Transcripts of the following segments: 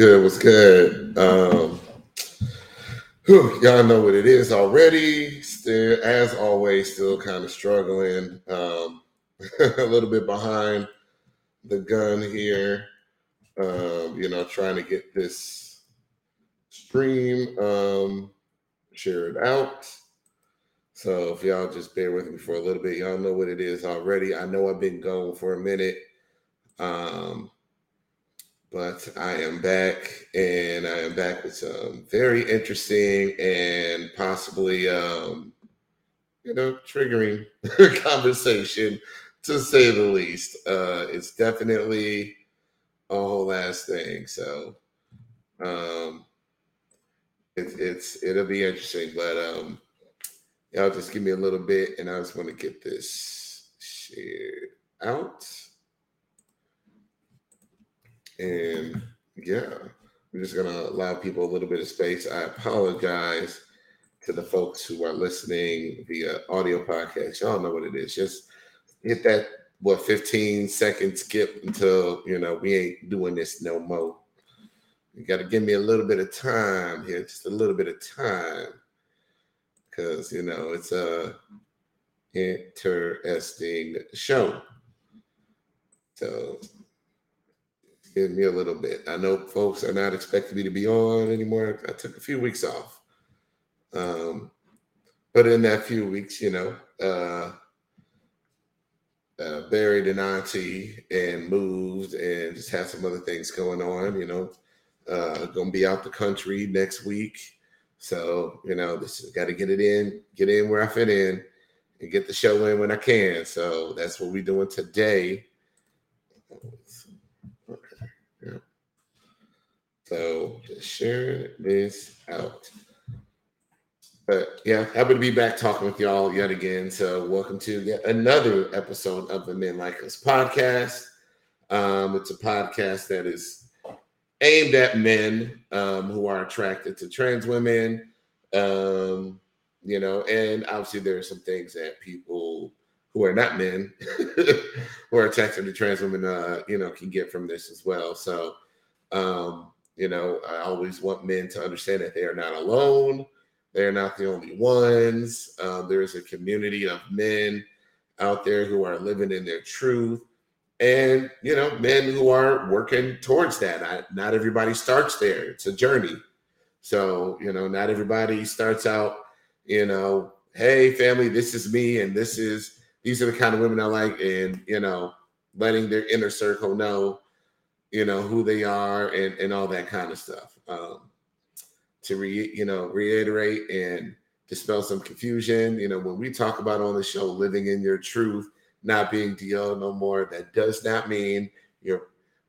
Good? What's good? Um, whew, y'all know what it is already. Still, as always, still kind of struggling. Um, a little bit behind the gun here. Um, you know, trying to get this stream um, shared out. So if y'all just bear with me for a little bit, y'all know what it is already. I know I've been gone for a minute. Um, but I am back and I am back with some very interesting and possibly, um, you know, triggering conversation to say the least. Uh, it's definitely a whole ass thing. So, um, it's, it's, it'll be interesting, but, um, y'all just give me a little bit and I just want to get this shared out. And yeah, we're just gonna allow people a little bit of space. I apologize to the folks who are listening via audio podcast. Y'all know what it is. Just hit that what 15 second skip until you know we ain't doing this no more. You got to give me a little bit of time here, just a little bit of time, because you know it's a interesting show. So give me a little bit. I know folks are not expecting me to be on anymore. I took a few weeks off. Um, but in that few weeks, you know, uh, uh, buried an auntie and moved and just had some other things going on, you know, uh, gonna be out the country next week. So, you know, this got to get it in, get in where I fit in and get the show in when I can. So that's what we're doing today. So sharing this out. But yeah, happy to be back talking with y'all yet again. So welcome to yet another episode of the Men Like Us podcast. Um, it's a podcast that is aimed at men um, who are attracted to trans women. Um, you know, and obviously there are some things that people who are not men who are attracted to trans women, uh, you know, can get from this as well. So um, you know, I always want men to understand that they are not alone. They're not the only ones. Uh, there is a community of men out there who are living in their truth, and you know, men who are working towards that. I, not everybody starts there. It's a journey. So you know, not everybody starts out. You know, hey, family, this is me, and this is these are the kind of women I like, and you know, letting their inner circle know you know who they are and and all that kind of stuff. Um to re you know reiterate and dispel some confusion you know when we talk about on the show living in your truth not being DL no more that does not mean you're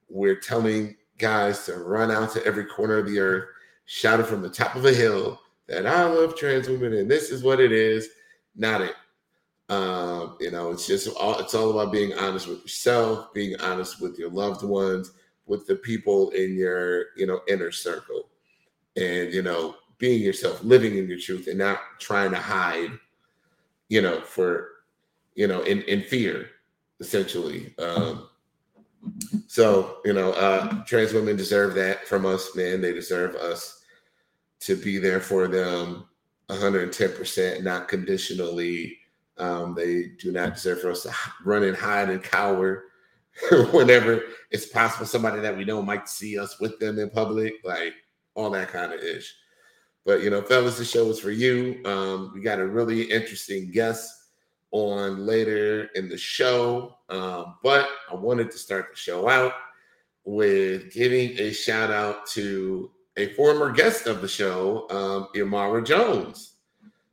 we're telling guys to run out to every corner of the earth shout it from the top of a hill that I love trans women and this is what it is. Not it. Um, you know, it's just all it's all about being honest with yourself, being honest with your loved ones, with the people in your you know inner circle and you know being yourself living in your truth and not trying to hide you know for you know in in fear essentially. Um so you know uh trans women deserve that from us men they deserve us to be there for them 110% not conditionally. Um they do not deserve for us to run and hide and cower whenever it's possible somebody that we know might see us with them in public, like all that kind of ish. But you know, fellas, the show is for you. Um, we got a really interesting guest on later in the show. Um, but I wanted to start the show out with giving a shout out to a former guest of the show, um, Imara Jones.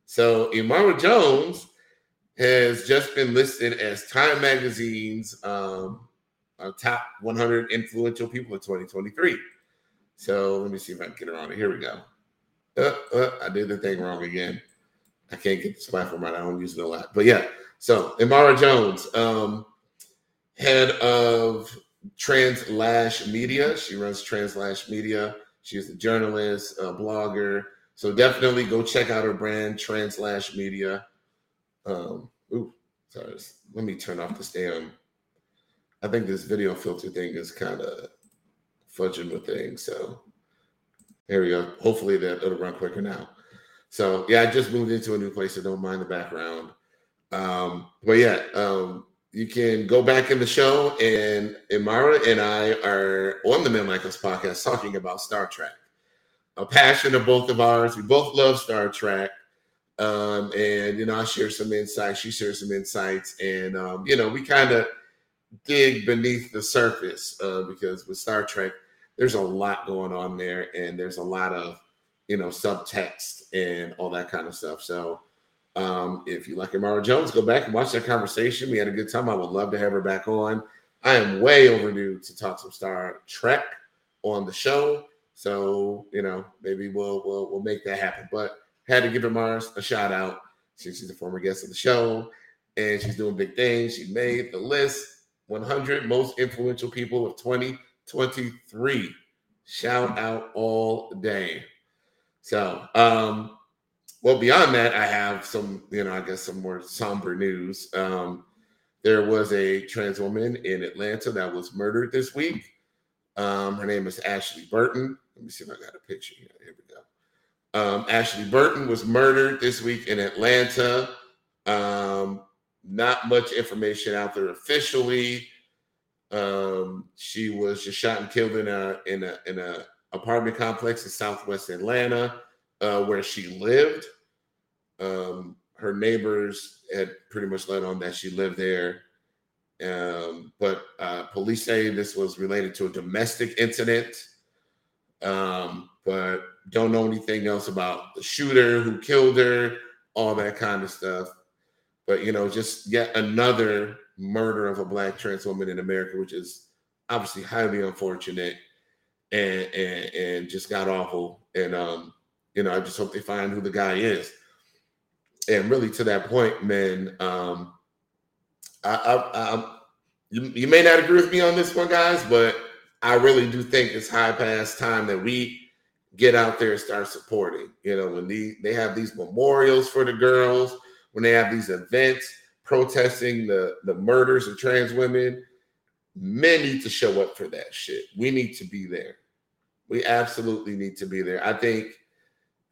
So Imara Jones has just been listed as Time Magazine's um, uh, top 100 influential people of 2023. So let me see if I can get around it. Here we go. Uh, uh, I did the thing wrong again. I can't get this platform right. I don't use it a lot. But yeah, so Imara Jones, um, head of Translash Media. She runs Translash Media. She's a journalist, a blogger. So definitely go check out her brand, Translash Media. Um, ooh, sorry. Let me turn off this damn I think this video filter thing is kind of fudging with things. So there we go. Hopefully that it'll run quicker now. So yeah, I just moved into a new place, so don't mind the background. Um, but yeah, um, you can go back in the show, and Imara and I are on the Men Us podcast talking about Star Trek. A passion of both of ours. We both love Star Trek. Um, and you know, I share some insights, she shares some insights, and um, you know, we kind of dig beneath the surface uh, because with Star Trek, there's a lot going on there, and there's a lot of you know subtext and all that kind of stuff. So um, if you like Imara Jones, go back and watch that conversation. We had a good time. I would love to have her back on. I am way overdue to talk some Star Trek on the show. So, you know, maybe we'll we'll we'll make that happen. But had to give Imara a shout out since she's a former guest of the show and she's doing big things. She made the list 100 most influential people of 2023. Shout out all day. So, um, well, beyond that, I have some, you know, I guess some more somber news. Um, there was a trans woman in Atlanta that was murdered this week. Um, her name is Ashley Burton. Let me see if I got a picture here. Here we go. Um, Ashley Burton was murdered this week in Atlanta. Um, not much information out there officially. Um, she was just shot and killed in a in a in a apartment complex in Southwest Atlanta uh, where she lived. Um, her neighbors had pretty much let on that she lived there. Um, but uh, police say this was related to a domestic incident. Um, but don't know anything else about the shooter who killed her, all that kind of stuff. But you know, just yet another murder of a black trans woman in America, which is obviously highly unfortunate and and, and just got awful. And um, you know, I just hope they find who the guy is. And really, to that point, man, um, I, I, I you, you may not agree with me on this one, guys, but I really do think it's high past time that we get out there and start supporting. You know, when the, they have these memorials for the girls, when they have these events protesting the, the murders of trans women, men need to show up for that shit. We need to be there. We absolutely need to be there. I think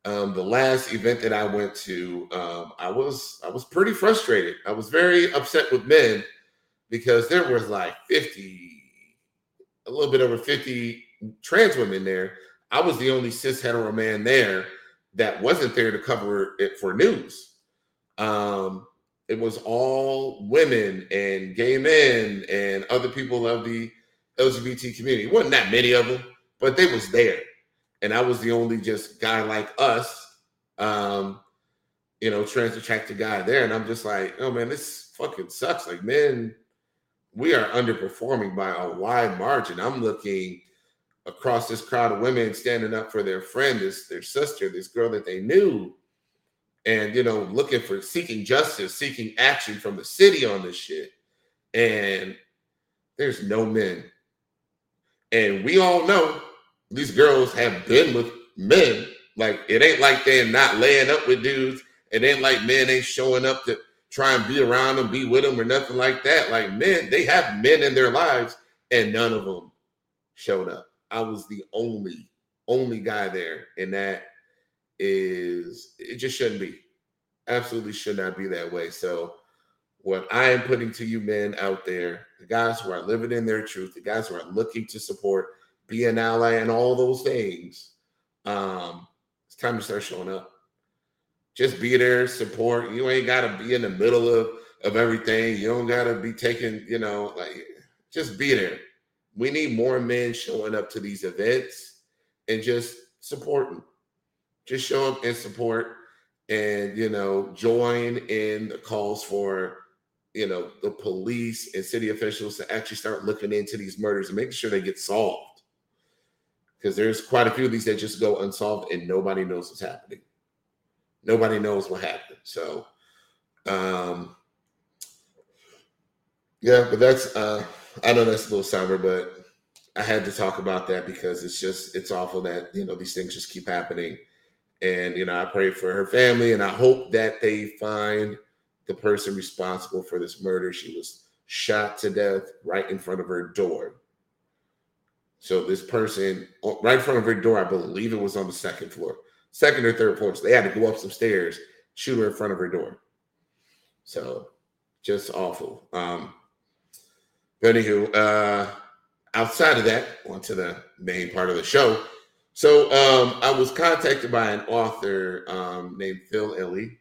um, the last event that I went to, um, I was I was pretty frustrated. I was very upset with men because there was like 50, a little bit over 50 trans women there. I was the only cis hetero man there that wasn't there to cover it for news. Um, it was all women and gay men and other people of the LGBT community. It wasn't that many of them, but they was there and I was the only just guy like us, um, you know, trans attracted guy there. And I'm just like, oh man, this fucking sucks. Like, men, we are underperforming by a wide margin. I'm looking across this crowd of women standing up for their friend, this their sister, this girl that they knew, and you know, looking for seeking justice, seeking action from the city on this shit. And there's no men. And we all know these girls have been with men. Like it ain't like they're not laying up with dudes. It ain't like men ain't showing up to try and be around them, be with them, or nothing like that. Like men, they have men in their lives, and none of them showed up. I was the only, only guy there, in that is it just shouldn't be. Absolutely should not be that way. So what I am putting to you men out there, the guys who are living in their truth, the guys who are looking to support be an ally, and all those things. Um, it's time to start showing up. Just be there, support. You ain't gotta be in the middle of of everything. You don't gotta be taking, you know, like just be there. We need more men showing up to these events and just supporting. Just show up and support and you know join in the calls for you know the police and city officials to actually start looking into these murders and making sure they get solved because there's quite a few of these that just go unsolved and nobody knows what's happening. Nobody knows what happened. So, um, yeah, but that's uh, I know that's a little somber, but I had to talk about that because it's just it's awful that you know these things just keep happening, and you know I pray for her family and I hope that they find the person responsible for this murder. She was shot to death right in front of her door So this person, right in front of her door, I believe it was on the second floor, second or third floor. So they had to go up some stairs, shoot her in front of her door. So just awful. Um, but anywho, uh, outside of that, onto the main part of the show. So um, I was contacted by an author um, named Phil Illy.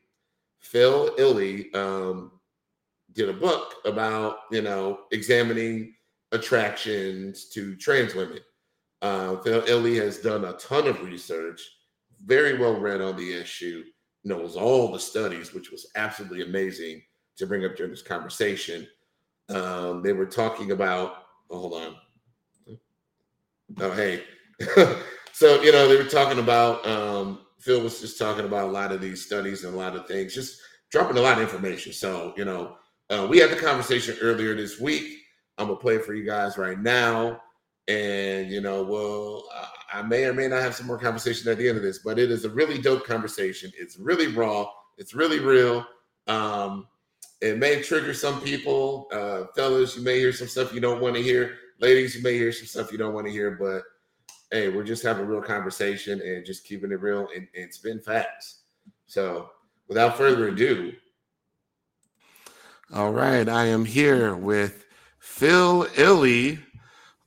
Phil Illy um, did a book about you know examining attractions to trans women. Uh, Phil Illy has done a ton of research, very well read on the issue, knows all the studies, which was absolutely amazing to bring up during this conversation. Um, they were talking about. Oh, hold on. Oh, hey. so you know they were talking about. Um, Phil was just talking about a lot of these studies and a lot of things, just dropping a lot of information. So you know, uh, we had the conversation earlier this week. I'm gonna play for you guys right now, and you know, well, I may or may not have some more conversation at the end of this, but it is a really dope conversation. It's really raw. It's really real. Um, it may trigger some people. Uh, fellas, you may hear some stuff you don't want to hear. Ladies, you may hear some stuff you don't want to hear, but hey, we're just having a real conversation and just keeping it real and, and spin facts. So, without further ado, all right, I am here with Phil Illy,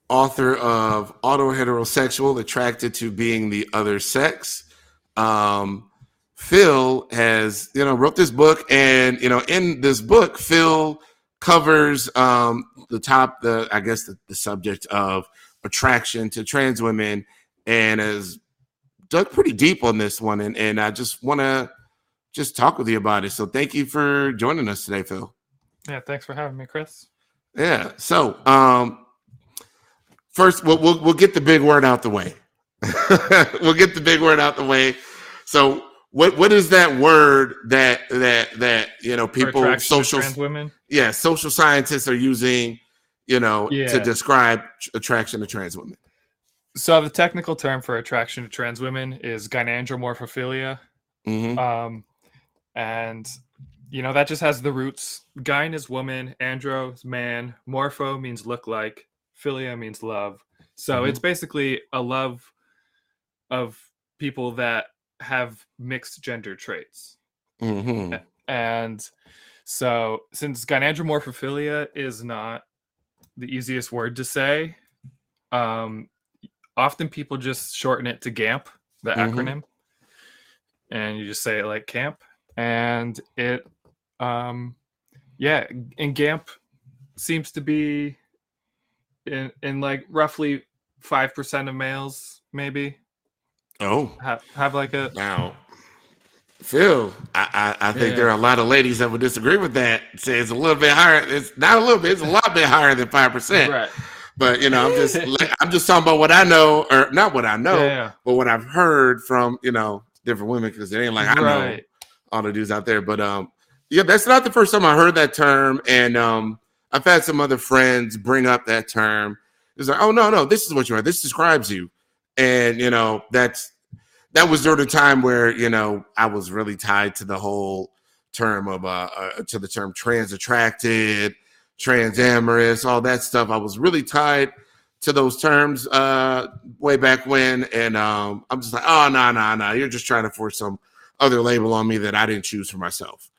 author of Autoheterosexual Attracted to Being the Other Sex. Um, Phil has, you know, wrote this book, and you know, in this book, Phil covers um, the top, the I guess the, the subject of attraction to trans women, and has dug pretty deep on this one. And and I just want to just talk with you about it. So thank you for joining us today, Phil. Yeah, thanks for having me, Chris. Yeah. So um, first, we'll, we'll we'll get the big word out the way. we'll get the big word out the way. So what what is that word that that that you know people social women yeah social scientists are using you know yeah. to describe attraction to trans women so the technical term for attraction to trans women is gynandromorphophilia mm-hmm. um and you know that just has the roots gyn is woman andro is man morpho means look like philia means love so mm-hmm. it's basically a love of people that have mixed gender traits. Mm-hmm. And so, since gynandromorphophilia is not the easiest word to say, um, often people just shorten it to GAMP, the mm-hmm. acronym, and you just say it like camp. And it, um, yeah, and GAMP seems to be in, in like roughly 5% of males, maybe. Oh, have, have like a now. Phil, I, I, I think yeah. there are a lot of ladies that would disagree with that. Say it's a little bit higher. It's not a little bit. It's a lot bit higher than five percent. Right. But you know, I'm just I'm just talking about what I know, or not what I know, yeah. but what I've heard from you know different women because it ain't like I right. know all the dudes out there. But um, yeah, that's not the first time I heard that term, and um, I've had some other friends bring up that term. It's like, oh no, no, this is what you are. This describes you and you know that's that was during a time where you know I was really tied to the whole term of uh, uh to the term trans attracted, trans amorous, all that stuff. I was really tied to those terms uh way back when, and um I'm just like, oh no no no, you're just trying to force some other label on me that I didn't choose for myself,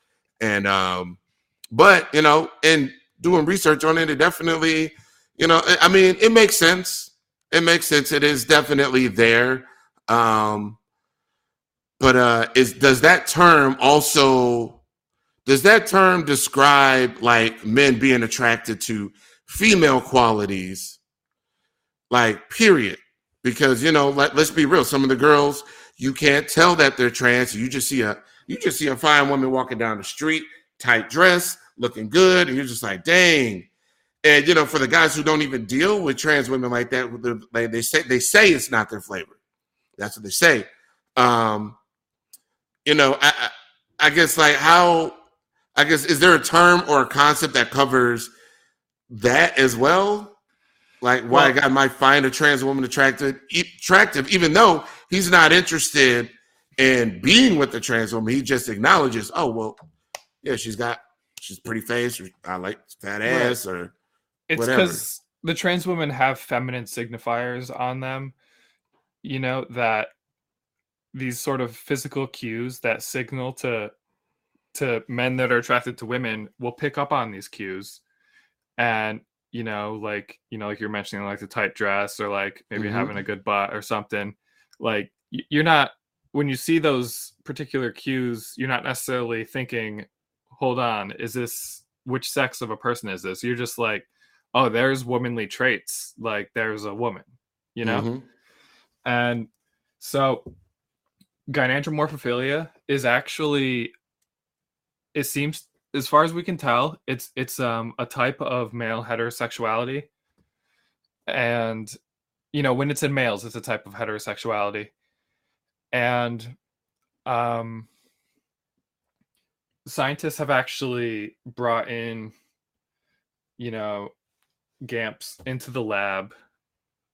and um but you know and doing research on it, it definitely you know I mean it makes sense it makes sense. It is definitely there. Um, but uh, is does that term also does that term describe like men being attracted to female qualities? Like, period. Because you know, let, let's be real. Some of the girls you can't tell that they're trans. You just see a you just see a fine woman walking down the street, tight dress, looking good, and you're just like, dang, and you know, for the guys who don't even deal with trans women like that, they say they say it's not their flavor. That's what they say. Um, you know, I, I guess like how I guess is there a term or a concept that covers that as well? Like why well, a guy might find a trans woman attractive, attractive, even though he's not interested in being with the trans woman. He just acknowledges, oh well, yeah, she's got she's pretty face, or I like fat ass, right. or it's because the trans women have feminine signifiers on them, you know, that these sort of physical cues that signal to to men that are attracted to women will pick up on these cues and you know like you know like you're mentioning like the tight dress or like maybe mm-hmm. having a good butt or something like you're not when you see those particular cues you're not necessarily thinking hold on is this which sex of a person is this you're just like oh there's womanly traits like there's a woman you know mm-hmm. and so gynandromorphophilia is actually it seems as far as we can tell it's it's um a type of male heterosexuality. And you know when it's in males it's a type of heterosexuality. And um scientists have actually brought in you know gamps into the lab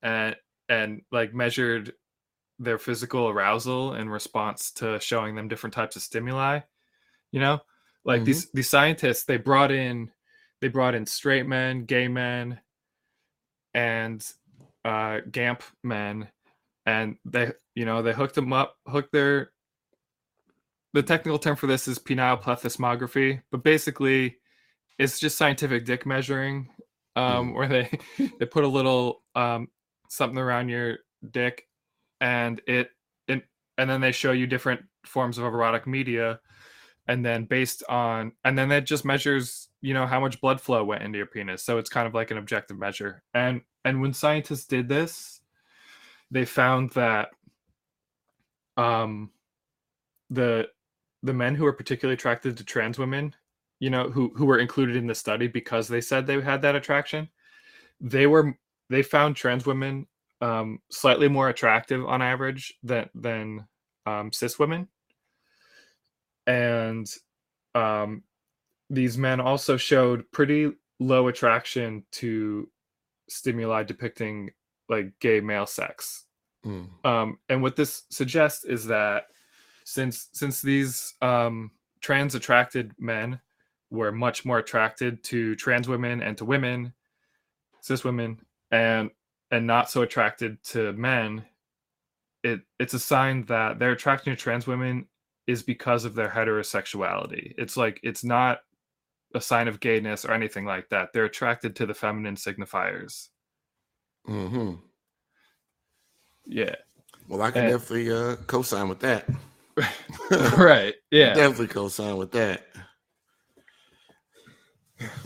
and and like measured their physical arousal in response to showing them different types of stimuli you know like mm-hmm. these these scientists they brought in they brought in straight men gay men and uh gamp men and they you know they hooked them up hooked their the technical term for this is penile plethysmography but basically it's just scientific dick measuring um, mm. where they they put a little um, something around your dick and it, it and then they show you different forms of erotic media and then based on and then that just measures you know how much blood flow went into your penis. So it's kind of like an objective measure. And and when scientists did this they found that um the the men who were particularly attracted to trans women you know who who were included in the study because they said they had that attraction they were they found trans women um slightly more attractive on average than than um cis women and um, these men also showed pretty low attraction to stimuli depicting like gay male sex. Mm. Um, and what this suggests is that since since these um, trans attracted men were much more attracted to trans women and to women, cis women, and and not so attracted to men, it it's a sign that their attraction to trans women is because of their heterosexuality. It's like it's not a sign of gayness or anything like that. They're attracted to the feminine signifiers. Hmm. Yeah. Well, I can and, definitely uh, co-sign with that. right. Yeah. definitely co-sign with that.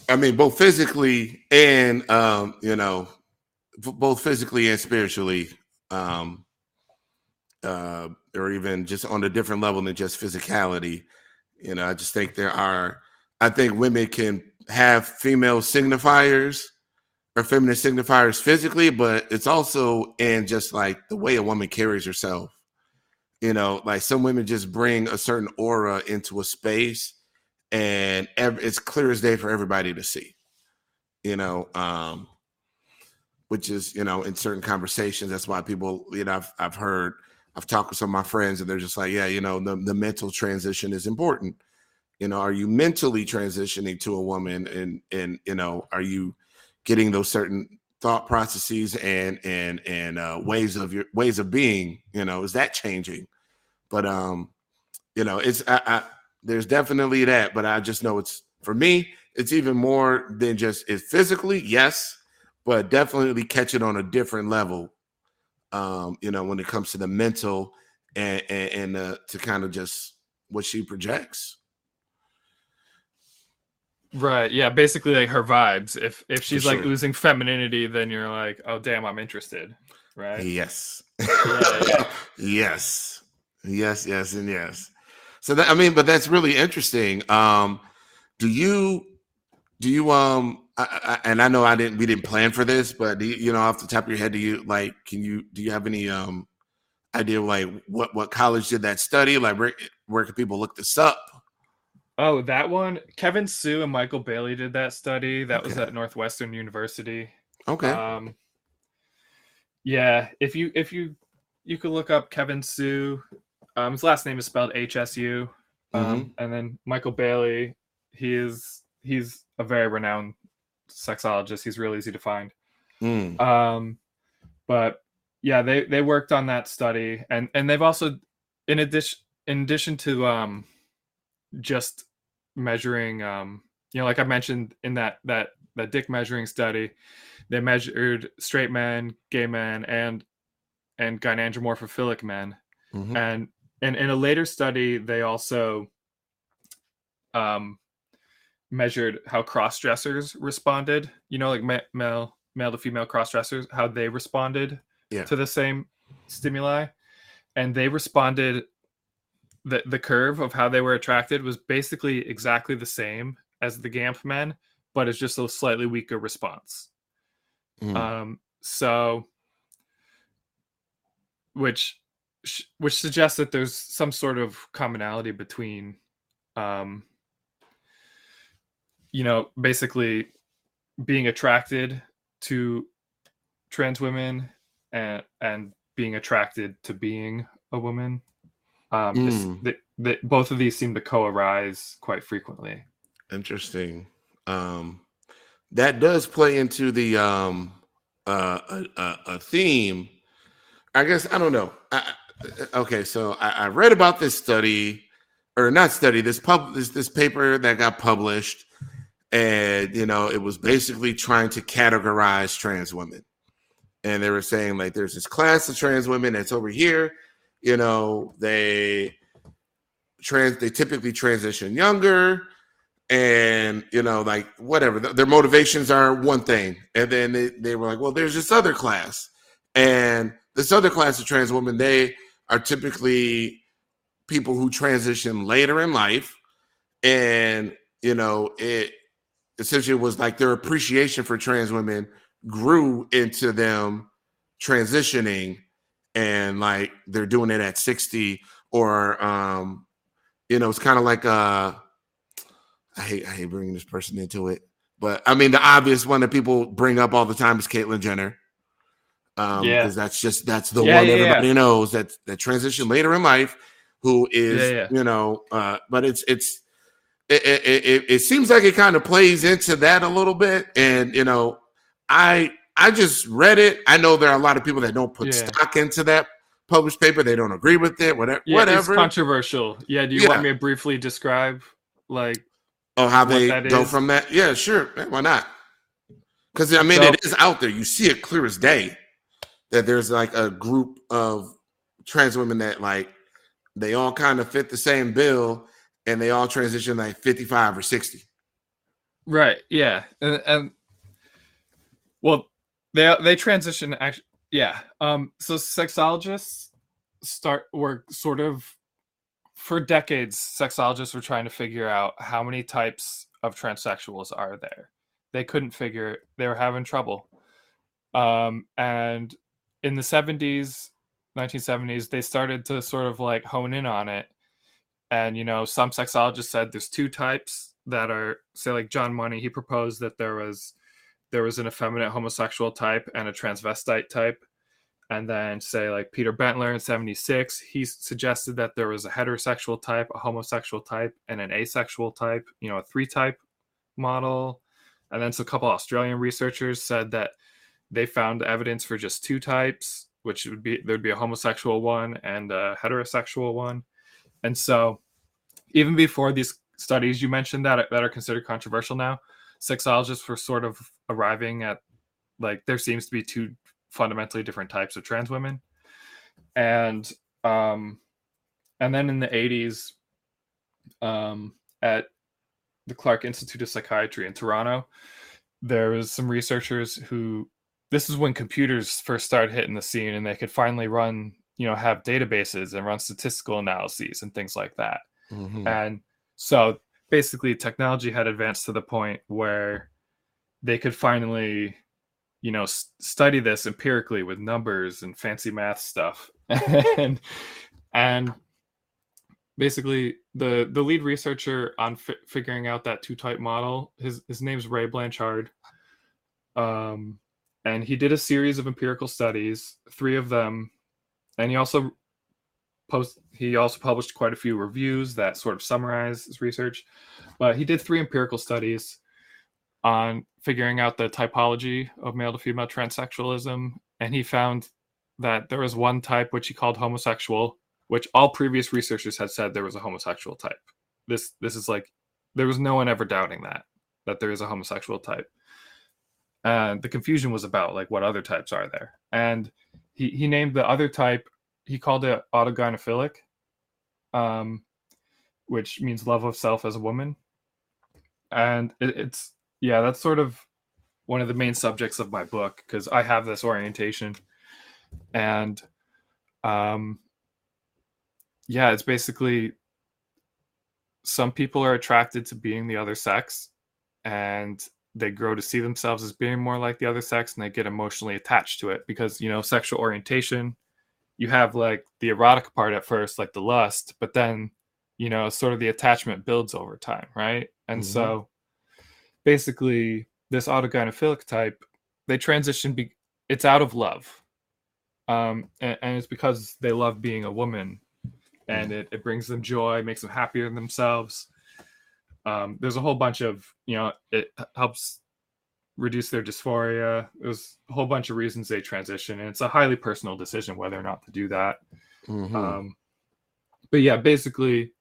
I mean, both physically and um, you know, both physically and spiritually. Um, uh, or even just on a different level than just physicality. You know, I just think there are, I think women can have female signifiers or feminine signifiers physically, but it's also in just like the way a woman carries herself. You know, like some women just bring a certain aura into a space and it's clear as day for everybody to see. You know, um, which is, you know, in certain conversations, that's why people, you know, I've, I've heard I've talked with some of my friends and they're just like, yeah, you know, the, the mental transition is important. You know, are you mentally transitioning to a woman and and you know, are you getting those certain thought processes and and and uh, ways of your ways of being, you know, is that changing? But um, you know, it's I, I there's definitely that, but I just know it's for me, it's even more than just it physically, yes, but definitely catch it on a different level um, you know, when it comes to the mental and and, and uh, to kind of just what she projects. Right. Yeah. Basically, like her vibes. If if she's sure. like losing femininity, then you're like, oh damn, I'm interested. Right. Yes. yeah, yes. Yes. Yes. And yes. So that I mean, but that's really interesting. Um, do you do you um I, I, and I know I didn't we didn't plan for this, but you, you, know off the top of your head, do you like can you do you have any um idea like what what college did that study? Like where where can people look this up? Oh, that one. Kevin Hsu and Michael Bailey did that study. That okay. was at Northwestern University. Okay. Um yeah, if you if you you could look up Kevin Hsu. Um his last name is spelled HSU. Um mm-hmm. and then Michael Bailey, he is he's a very renowned sexologist. He's real easy to find. Mm. Um, but yeah, they they worked on that study, and and they've also, in addition in addition to um, just measuring um, you know, like I mentioned in that that that dick measuring study, they measured straight men, gay men, and and gynandromorphophilic men, mm-hmm. and and in a later study, they also um, measured how cross dressers responded. You know, like ma- male male to female cross dressers, how they responded yeah. to the same stimuli, and they responded. the The curve of how they were attracted was basically exactly the same as the GAMP men, but it's just a slightly weaker response. Mm. Um, so, which which suggests that there's some sort of commonality between um, you know basically being attracted to trans women and and being attracted to being a woman. Um mm. this, the, the, both of these seem to co-arise quite frequently. Interesting. Um that does play into the um uh a, a, a theme. I guess i don't know. I, okay, so I, I, read about this study, or not study, this pub this this paper that got published, and you know, it was basically trying to categorize trans women. And they were saying like there's this class of trans women that's over here, you know, they trans they typically transition younger and you know like whatever their motivations are one thing. And then they, they were like well there's this other class. And this other class of trans women they are typically people who transition later in life. And you know it essentially was like their appreciation for trans women grew into them transitioning and like they're doing it at 60 or um you know it's kind of like uh I hate I hate bringing this person into it but I mean the obvious one that people bring up all the time is Caitlyn Jenner um yeah. because that's just that's the yeah, one yeah, everybody yeah. knows that that transition later in life who is you know uh but it's it's it, it, it, it seems like it kind of plays into that a little bit. And you know i i just read it. I know there are a lot of people that don't put stock into that published paper. They don't agree with it whatever yeah, whatever. it's controversial. Yeah do you want me to briefly describe like oh how they go is? from that? Yeah sure. Why not? Because i mean so, it is out there. You see it clear as day that there's like a group of trans women that like they all kind of fit the same bill and they all transition like 55 or 60 right yeah and, and well they they transition actually yeah um so sexologists start were sort of for decades sexologists were trying to figure out how many types of transsexuals are there. They couldn't figure they were having trouble. Um and in the 70s 1970s they started to sort of like hone in on it and you know some sexologists said there's two types that are say like john money he proposed that there was there was an effeminate homosexual type and a transvestite type and then say like peter bentler in 76 he suggested that there was a heterosexual type a homosexual type and an asexual type you know a three type model and then so a couple australian researchers said that they found evidence for just two types, which would be there'd be a homosexual one and a heterosexual one. And so even before these studies you mentioned that that are considered controversial now, sexologists were sort of arriving at like there seems to be two fundamentally different types of trans women. And um and then in the 80s um at the Clarke Institute of Psychiatry in Toronto, there was some researchers who this is when computers first started hitting the scene and they could finally run you know have databases and run statistical analyses and things like that mm-hmm. and so basically technology had advanced to the point where they could finally you know s- study this empirically with numbers and fancy math stuff and and basically the the lead researcher on fi- figuring out that two type model his his name's ray blanchard um and he did a series of empirical studies, three of them, and he also post he also published quite a few reviews that sort of summarize his research. But he did three empirical studies on figuring out the typology of male to female transsexualism, and he found that there was one type which he called homosexual, which all previous researchers had said there was a homosexual type. This this is like there was no one ever doubting that that there is a homosexual type. And the confusion was about like what other types are there. And he, he named the other type, he called it autogynephilic, um, which means love of self as a woman. And it, it's yeah, that's sort of one of the main subjects of my book because I have this orientation, and um, yeah, it's basically some people are attracted to being the other sex, and they grow to see themselves as being more like the other sex, and they get emotionally attached to it because you know sexual orientation. You have like the erotic part at first, like the lust, but then you know sort of the attachment builds over time, right? And mm-hmm. so basically this autogynephilic type they transition be- it's out of love um, and, and, it's because they love being a woman and it, it brings them joy makes them happier in themselves um, there's a whole bunch of you know it helps reduce their dysphoria there's a whole bunch of reasons they transition and it's a highly personal decision whether or not to do that mm-hmm. um, but yeah basically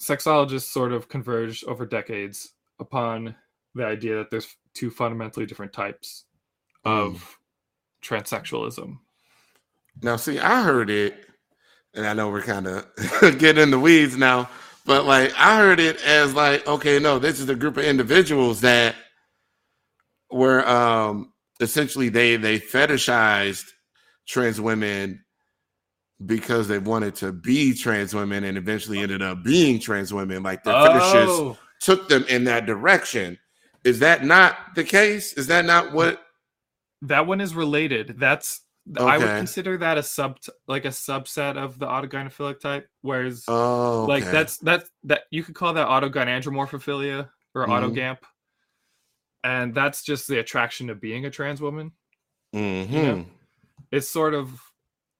sexologists sort of converged over decades upon the idea that there's two fundamentally different types of mm. transsexualism. Now, see, I heard it, and I know we're kind of getting in the weeds now, but like I heard it as like, okay, no, this is a group of individuals that were um essentially they they fetishized trans women because they wanted to be trans women and eventually ended up being trans women. Like their oh. fetishes took them in that direction. Is that not the case? Is that not what? That one is related. That's okay. I would consider that a sub like a subset of the autogynephilic type. Whereas, oh, okay. like that's that that you could call that autogynandromorphophilia or mm-hmm. autogamp, and that's just the attraction of being a trans woman. Mm-hmm. You know? It's sort of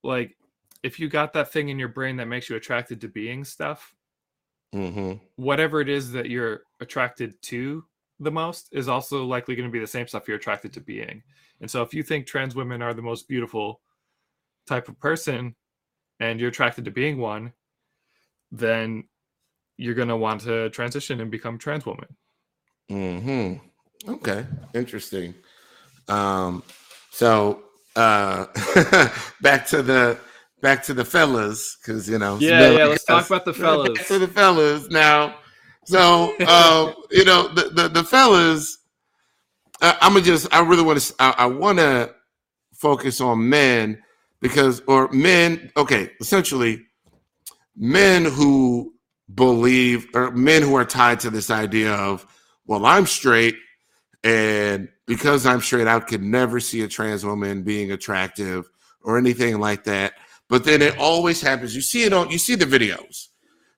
like if you got that thing in your brain that makes you attracted to being stuff, mm-hmm. whatever it is that you're attracted to the most is also likely going to be the same stuff you're attracted to being. And so if you think trans women are the most beautiful type of person and you're attracted to being one, then you're going to want to transition and become trans woman. Mhm. Okay, interesting. Um so uh back to the back to the fellas because you know. Yeah, yeah. Let's talk about the fellas. Back to the fellas now. So uh, you know the the, the fellas. I, I'm gonna just. I really want to. I, I want to focus on men because, or men. Okay, essentially, men who believe or men who are tied to this idea of, well, I'm straight, and because I'm straight, I could never see a trans woman being attractive or anything like that. But then it always happens. You see it on you see the videos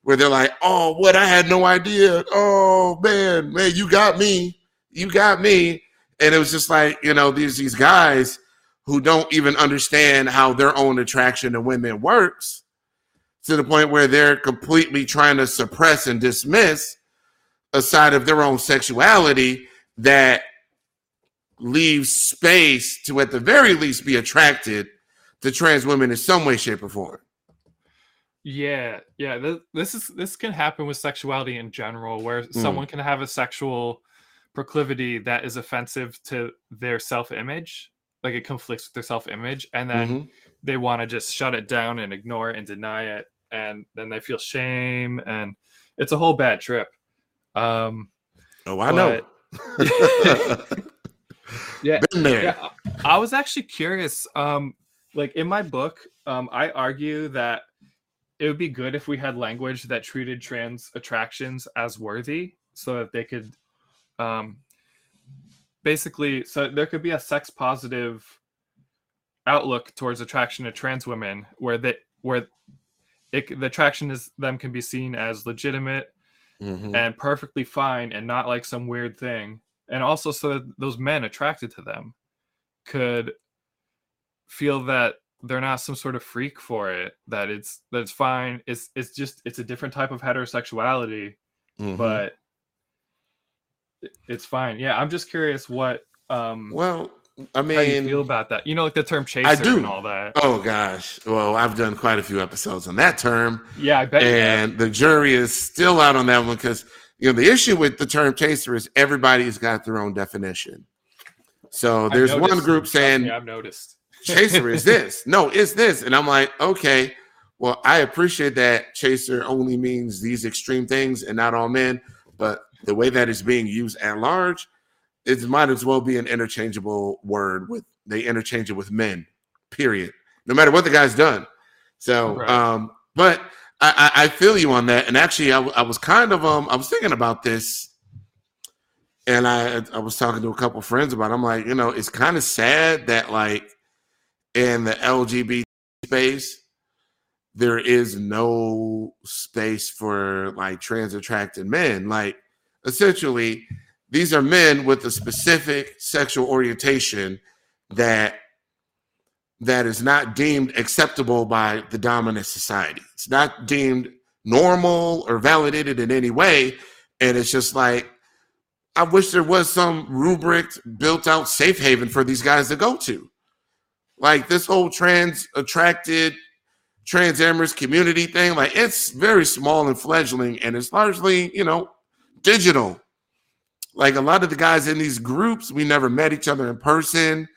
where they're like, "Oh, what? I had no idea. Oh man, man, you got me. You got me." And it was just like you know these these guys who don't even understand how their own attraction to women works to the point where they're completely trying to suppress and dismiss a side of their own sexuality that leaves space to at the very least be attracted to trans women in some way, shape, or form. Yeah, yeah. This, this is this can happen with sexuality in general, where mm. someone can have a sexual proclivity that is offensive to their self-image, like it conflicts with their self-image, and then mm-hmm. they want to just shut it down and ignore it and deny it, and then they feel shame, and it's a whole bad trip. Um, oh, I but, know. yeah. Yeah, I was actually curious. Um, like in my book, um, I argue that it would be good if we had language that treated trans attractions as worthy so that they could um, basically so there could be a sex positive outlook towards attraction to trans women where they where it, the attraction is them can be seen as legitimate mm-hmm. and perfectly fine and not like some weird thing and also so that those men attracted to them could feel that they're not some sort of freak for it that it's that it's fine it's it's just it's a different type of heterosexuality mm-hmm. but it's fine. Yeah, I'm just curious what. Um, well, I mean, how you feel about that? You know, like the term chaser I do. and all that. Oh gosh, well, I've done quite a few episodes on that term. Yeah, I bet. And the jury is still out on that one because you know the issue with the term chaser is everybody's got their own definition. So there's one group saying, I've noticed chaser is this. No, it's this, and I'm like, okay. Well, I appreciate that chaser only means these extreme things and not all men, but the way that it's being used at large, it might as well be an interchangeable word with they interchange it with men, period. No matter what the guy's done. So, right. um, but I, I, feel you on that. And actually, I, I was kind of um, I was thinking about this, and I I was talking to a couple friends about. It. I'm like, you know, it's kind of sad that like in the LGBT space, there is no space for like trans attracted men. Like essentially, these are men with a specific sexual orientation that that is not deemed acceptable by the dominant society. It's not deemed normal or validated in any way. And it's just like, I wish there was some rubric built out safe haven for these guys to go to. Like this whole trans attracted trans amorous community thing, like it's very small and fledgling, and it's largely, you know, digital. Like a lot of the guys in these groups, we never met each other in person.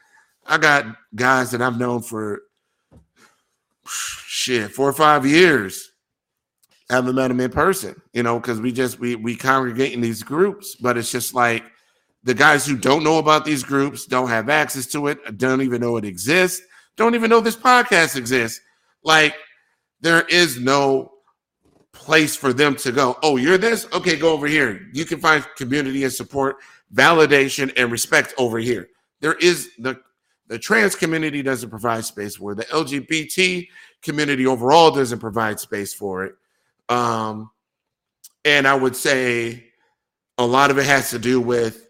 I got guys that I've known for shit four or five years. I haven't met them in person, you know, because we just we we congregate in these groups, but it's just like the guys who don't know about these groups don't have access to it, don't even know it exists, don't even know this podcast exists. Like there is no place for them to go. Oh, you're this? Okay, go over here. You can find community and support, validation, and respect over here. There is the the trans community doesn't provide space for it. The LGBT community overall doesn't provide space for it. Um, and I would say a lot of it has to do with,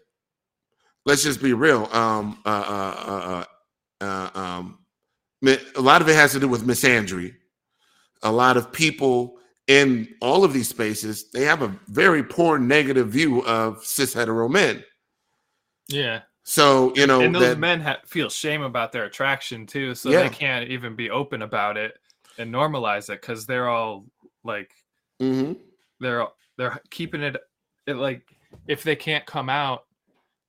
let's just be real. Um, uh, uh, uh, uh um, a lot of it has to do with misandry. A lot of people in all of these spaces, they have a very poor negative view of cis hetero men. Yeah. So you know, and those that, men ha- feel shame about their attraction too, so yeah. they can't even be open about it and normalize it because they're all like, mm-hmm. they're they're keeping it, it like if they can't come out,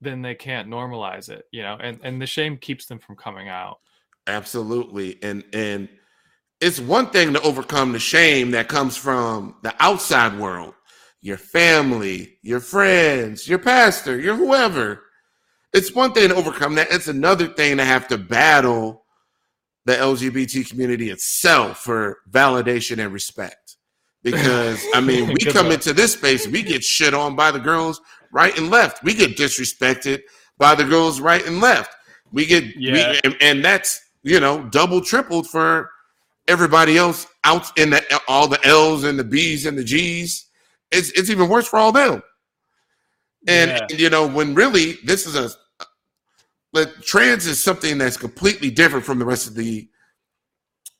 then they can't normalize it, you know, and and the shame keeps them from coming out. Absolutely, and and it's one thing to overcome the shame that comes from the outside world, your family, your friends, your pastor, your whoever it's one thing to overcome that. It's another thing to have to battle the LGBT community itself for validation and respect. Because I mean, we come into this space, we get shit on by the girls right and left. We get disrespected by the girls right and left. We get yeah. we, and, and that's you know double tripled for everybody else out in the all the L's and the B's and the G's. It's it's even worse for all them. And yeah. you know, when really this is a but trans is something that's completely different from the rest of the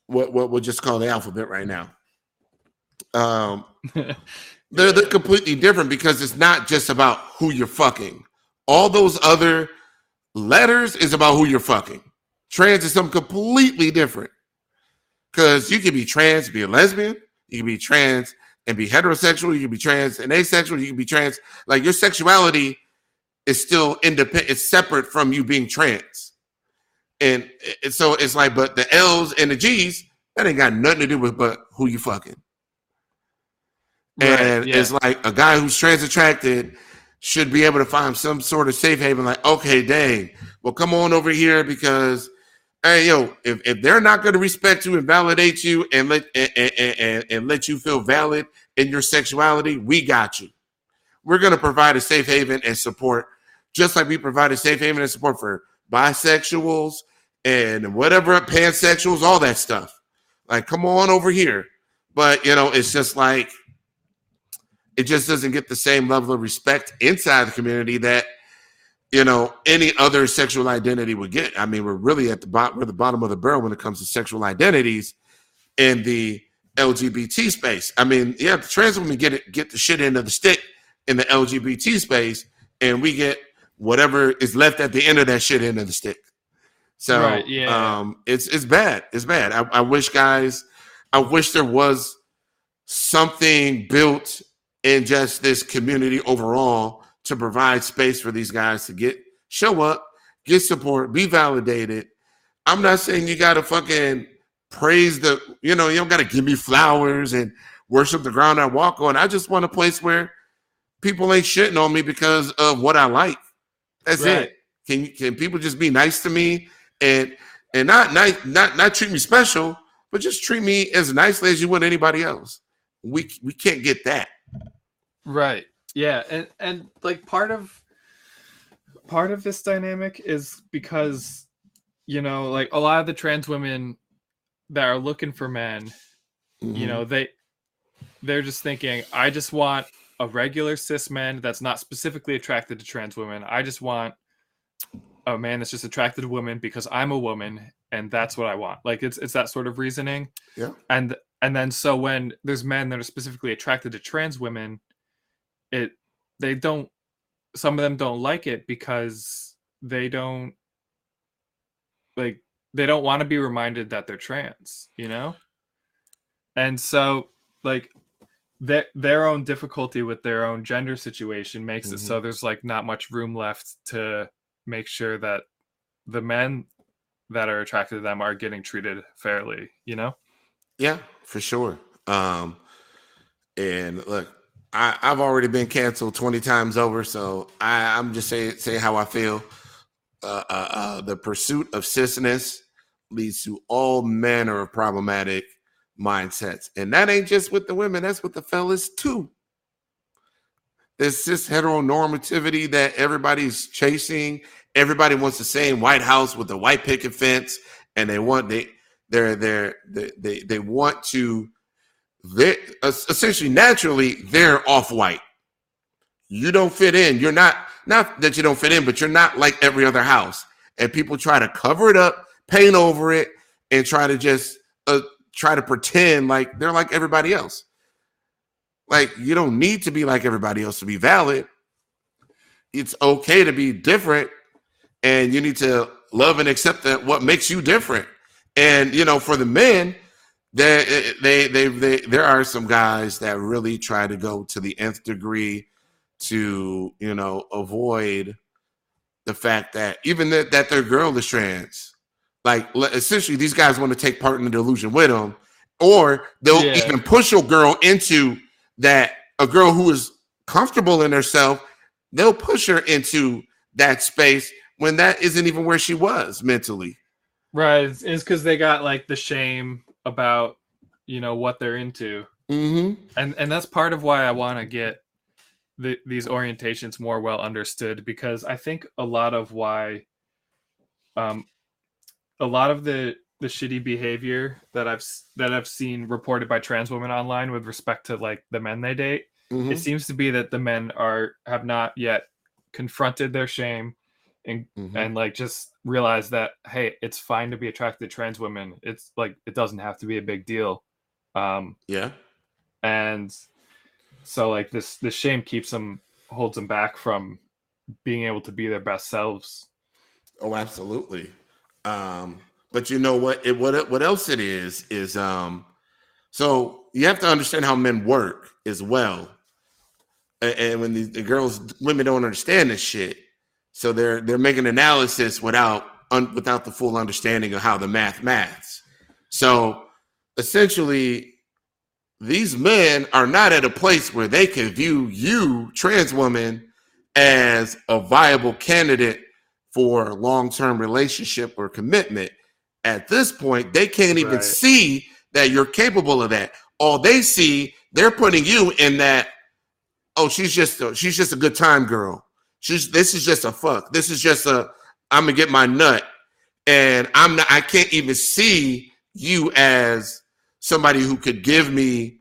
what what we'll just call the alphabet right now. Um they're they're completely different because it's not just about who you're fucking. All those other letters is about who you're fucking. Trans is something completely different. Because you can be trans, be a lesbian, you can be trans and be heterosexual. You can be trans and asexual. You can be trans. Like your sexuality is still independent. It's separate from you being trans. And, and so it's like, but the L's and the G's that ain't got nothing to do with but who you fucking. Right, and yeah. it's like a guy who's trans attracted should be able to find some sort of safe haven. Like, okay, dang, well, come on over here because hey yo, if, if they're not going to respect you and validate you and let and, and, and, and, let you feel valid in your sexuality, we got you. We're going to provide a safe haven and support, just like we provide a safe haven and support for bisexuals and whatever pansexuals, all that stuff. Like, come on over here. But you know, it's just like it just doesn't get the same level of respect inside the community that you know any other sexual identity would get. I mean, we're really at the bottom, we're the bottom of the barrel when it comes to sexual identities in the LGBT space. I mean, yeah, the trans women get it, get the shit end of the stick in the LGBT space, and we get whatever is left at the end of that shit end of the stick. So right, yeah. um, it's it's bad. It's bad. I, I wish guys, I wish there was something built in just this community overall to provide space for these guys to get show up, get support, be validated. I'm not saying you gotta fucking praise the, you know, you don't gotta give me flowers and worship the ground I walk on. I just want a place where people ain't shitting on me because of what I like. That's right. it. Can can people just be nice to me and and not nice, not not treat me special, but just treat me as nicely as you would anybody else. We we can't get that. Right. Yeah, and and like part of part of this dynamic is because you know, like a lot of the trans women that are looking for men, mm-hmm. you know, they they're just thinking, I just want a regular cis man that's not specifically attracted to trans women. I just want a man that's just attracted to women because I'm a woman and that's what I want. Like it's it's that sort of reasoning. Yeah. And and then so when there's men that are specifically attracted to trans women, it they don't some of them don't like it because they don't like they don't want to be reminded that they're trans, you know? And so like their their own difficulty with their own gender situation makes mm-hmm. it so mm-hmm. there's like not much room left to make sure that the men that are attracted to them are getting treated fairly, you know? Yeah, for sure. Um and look, I, I've already been canceled 20 times over, so I, I'm just saying say how I feel. Uh, uh, uh, the pursuit of cisness leads to all manner of problematic mindsets. And that ain't just with the women, that's with the fellas too. There's cis heteronormativity that everybody's chasing everybody wants the same White House with the white picket fence, and they want they they're they're they they, they want to they essentially naturally they're off white. You don't fit in. You're not not that you don't fit in, but you're not like every other house. And people try to cover it up, paint over it, and try to just uh, try to pretend like they're like everybody else. Like you don't need to be like everybody else to be valid. It's okay to be different and you need to love and accept that what makes you different. And you know, for the men, they they they, they there are some guys that really try to go to the nth degree to you know avoid the fact that even that, that their girl is trans. Like essentially, these guys want to take part in the delusion with them, or they'll yeah. even push a girl into that. A girl who is comfortable in herself, they'll push her into that space when that isn't even where she was mentally. Right. It's because they got like the shame about you know what they're into, mm-hmm. and and that's part of why I want to get the, these orientations more well understood because I think a lot of why, um, a lot of the the shitty behavior that I've that I've seen reported by trans women online with respect to like the men they date, mm-hmm. it seems to be that the men are have not yet confronted their shame and mm-hmm. and like just realize that hey, it's fine to be attracted to trans women. It's like it doesn't have to be a big deal. Um, yeah, and so like this this shame keeps them holds them back from being able to be their best selves. Oh, absolutely. Um, but you know what? It what what else it is is um, so you have to understand how men work as well. And, and when the, the girls, women don't understand this shit, so they're they're making analysis without un, without the full understanding of how the math maths. So essentially, these men are not at a place where they can view you, trans woman, as a viable candidate for long-term relationship or commitment. At this point, they can't even right. see that you're capable of that. All they see, they're putting you in that. Oh, she's just a, she's just a good time girl. She's this is just a fuck. This is just a I'm gonna get my nut, and I'm not. I can't even see you as somebody who could give me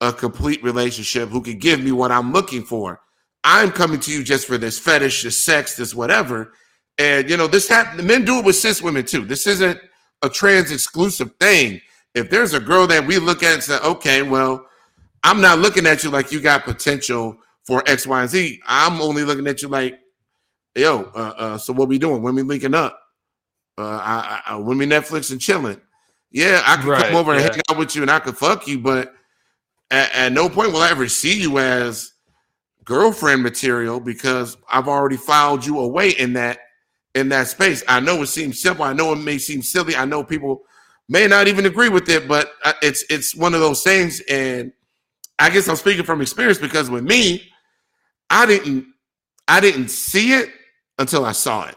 a complete relationship, who could give me what I'm looking for. I'm coming to you just for this fetish, this sex, this whatever. And you know, this happen. Men do it with cis women too. This isn't a trans exclusive thing. If there's a girl that we look at and say, okay, well, I'm not looking at you like you got potential for X, Y, and Z. I'm only looking at you like, yo, uh, uh, so what we doing? When we linking up? Uh, I, I, when we Netflix and chilling. Yeah, I could right, come over yeah. and hang out with you and I could fuck you, but at, at no point will I ever see you as girlfriend material because I've already filed you away in that in that space. I know it seems simple. I know it may seem silly. I know people may not even agree with it, but uh, it's it's one of those things. And I guess I'm speaking from experience because with me, I didn't I didn't see it until I saw it.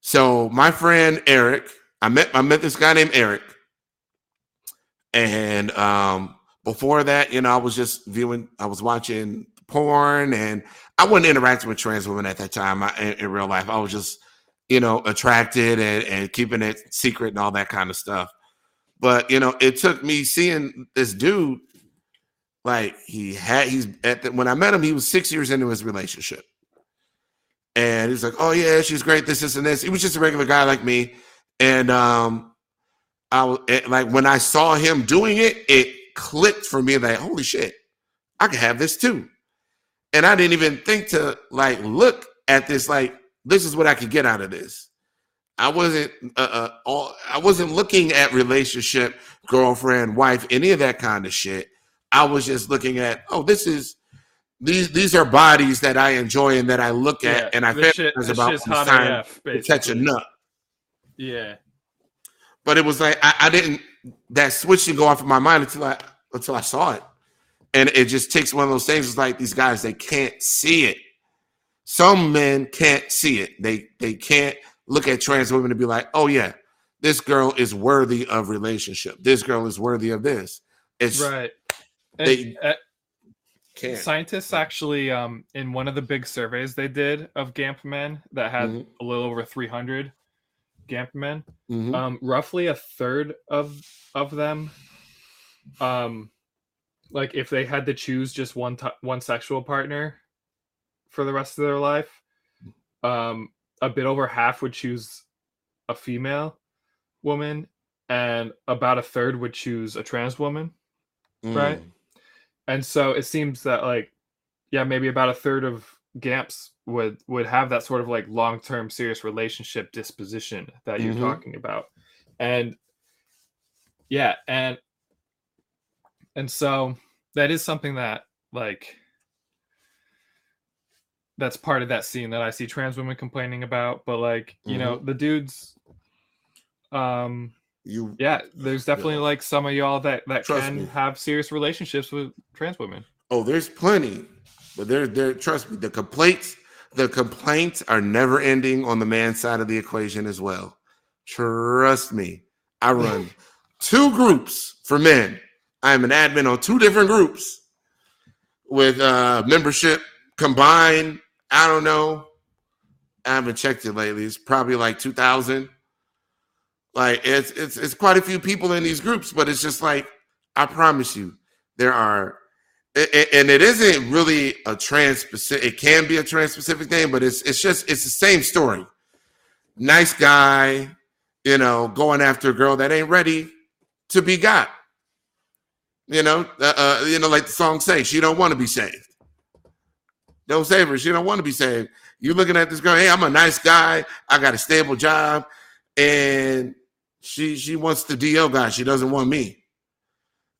So my friend Eric, I met I met this guy named Eric, and um, before that, you know, I was just viewing, I was watching porn, and I wasn't interacting with trans women at that time I, in, in, real life. I was just, you know, attracted and, and keeping it secret and all that kind of stuff. But you know, it took me seeing this dude, like he had, he's at the, when I met him, he was six years into his relationship, and he's like, "Oh yeah, she's great. This, this, and this." He was just a regular guy like me, and um, I was like when I saw him doing it, it clicked for me that holy shit, I could have this too. And I didn't even think to like look at this like this is what I could get out of this. I wasn't uh, uh, all, I wasn't looking at relationship, girlfriend, wife, any of that kind of shit. I was just looking at oh, this is these these are bodies that I enjoy and that I look at, yeah, and I fantasize about time AF, to catch a nut. Yeah, but it was like I, I didn't that switch didn't go off in my mind until I until I saw it. And it just takes one of those things. It's like these guys, they can't see it. Some men can't see it. They they can't look at trans women and be like, oh yeah, this girl is worthy of relationship. This girl is worthy of this. It's right. They uh, can't. Scientists actually, um, in one of the big surveys they did of GAMP men that had mm-hmm. a little over 300 GAMP men, mm-hmm. um, roughly a third of of them um like if they had to choose just one t- one sexual partner for the rest of their life um a bit over half would choose a female woman and about a third would choose a trans woman mm. right and so it seems that like yeah maybe about a third of gamps would would have that sort of like long-term serious relationship disposition that you're mm-hmm. talking about and yeah and and so that is something that like that's part of that scene that I see trans women complaining about, but like, you mm-hmm. know, the dudes um you yeah, there's definitely yeah. like some of y'all that that trust can me. have serious relationships with trans women. Oh, there's plenty. But there there trust me, the complaints the complaints are never ending on the man side of the equation as well. Trust me. I run two groups for men I'm an admin on two different groups with uh, membership combined. I don't know. I haven't checked it lately. It's probably like 2,000. Like it's it's it's quite a few people in these groups, but it's just like I promise you, there are, and it isn't really a trans specific. It can be a trans specific thing, but it's it's just it's the same story. Nice guy, you know, going after a girl that ain't ready to be got. You know, uh, uh, you know, like the song say, she don't want to be saved. Don't save her. She don't want to be saved. You're looking at this girl. Hey, I'm a nice guy. I got a stable job, and she she wants the DL guy. She doesn't want me.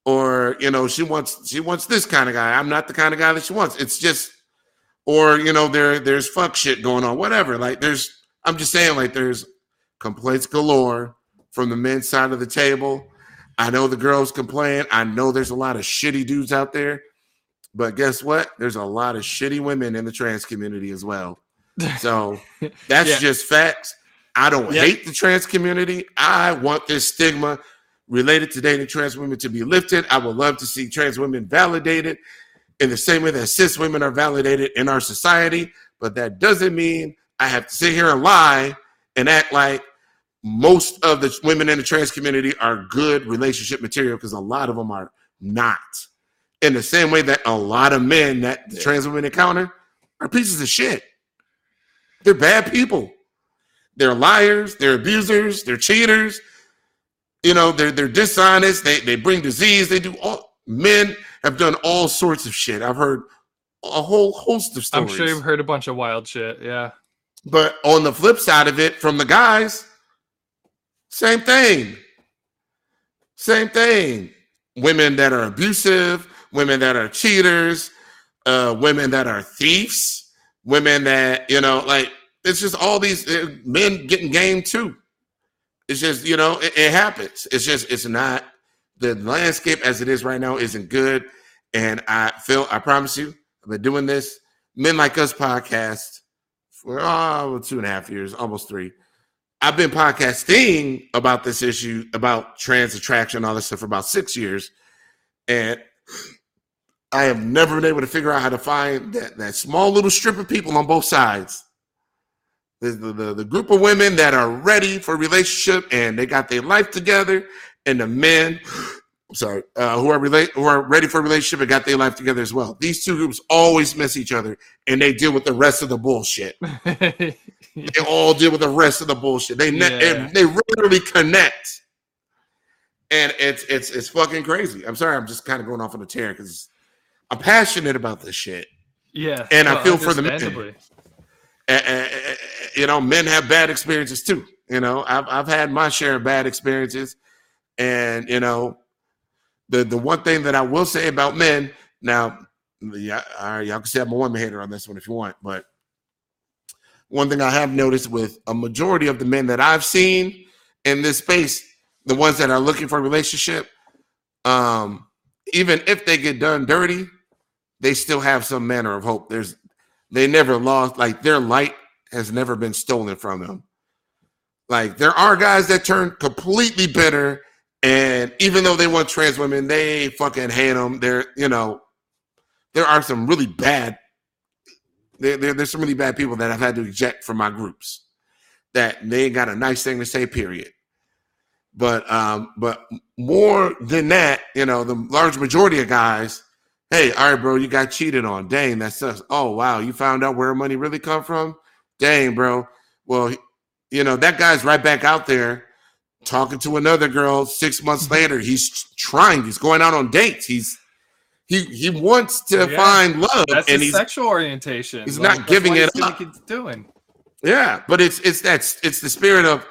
Or you know, she wants she wants this kind of guy. I'm not the kind of guy that she wants. It's just, or you know, there there's fuck shit going on. Whatever. Like there's, I'm just saying, like there's complaints galore from the men's side of the table I know the girls complain. I know there's a lot of shitty dudes out there, but guess what? There's a lot of shitty women in the trans community as well. So that's yeah. just facts. I don't yeah. hate the trans community. I want this stigma related to dating trans women to be lifted. I would love to see trans women validated in the same way that cis women are validated in our society. But that doesn't mean I have to sit here and lie and act like most of the women in the trans community are good relationship material because a lot of them are not. In the same way that a lot of men that the trans women encounter are pieces of shit. They're bad people. They're liars, they're abusers, they're cheaters. You know, they're they're dishonest, they they bring disease, they do all men have done all sorts of shit. I've heard a whole host of stories. I'm sure you've heard a bunch of wild shit. Yeah. But on the flip side of it, from the guys, same thing. Same thing. Women that are abusive, women that are cheaters, uh, women that are thieves, women that, you know, like it's just all these uh, men getting game too. It's just, you know, it, it happens. It's just, it's not the landscape as it is right now isn't good. And I feel, I promise you, I've been doing this Men Like Us podcast for oh, two and a half years, almost three. I've been podcasting about this issue, about trans attraction, all this stuff for about six years. And I have never been able to figure out how to find that, that small little strip of people on both sides. The, the, the, the group of women that are ready for a relationship and they got their life together, and the men I'm sorry, uh, who are relate who are ready for a relationship and got their life together as well. These two groups always miss each other, and they deal with the rest of the bullshit. they all deal with the rest of the bullshit. They ne- yeah. they rarely connect, and it's it's it's fucking crazy. I'm sorry, I'm just kind of going off on a tear because I'm passionate about this shit. Yeah, and well, I feel for the men. You know, men have bad experiences too. You know, I've I've had my share of bad experiences, and you know, the the one thing that I will say about men now, yeah, all right, y'all can say I'm a woman hater on this one if you want, but one thing I have noticed with a majority of the men that I've seen in this space, the ones that are looking for a relationship, um, even if they get done dirty, they still have some manner of hope. There's they never lost like their light has never been stolen from them. Like there are guys that turn completely bitter and even though they want trans women, they fucking hate them. They're, you know, there are some really bad, there, there, there's some really bad people that I've had to eject from my groups that they ain't got a nice thing to say, period. But um, but more than that, you know, the large majority of guys, hey, all right, bro, you got cheated on. Dang, that sucks. Oh wow, you found out where money really come from? Dang, bro. Well, you know, that guy's right back out there talking to another girl six months later. He's trying. He's going out on dates. He's he he wants to yeah, find love. That's and his sexual orientation. He's like, not giving it up. He's doing. Yeah, but it's it's that it's the spirit of,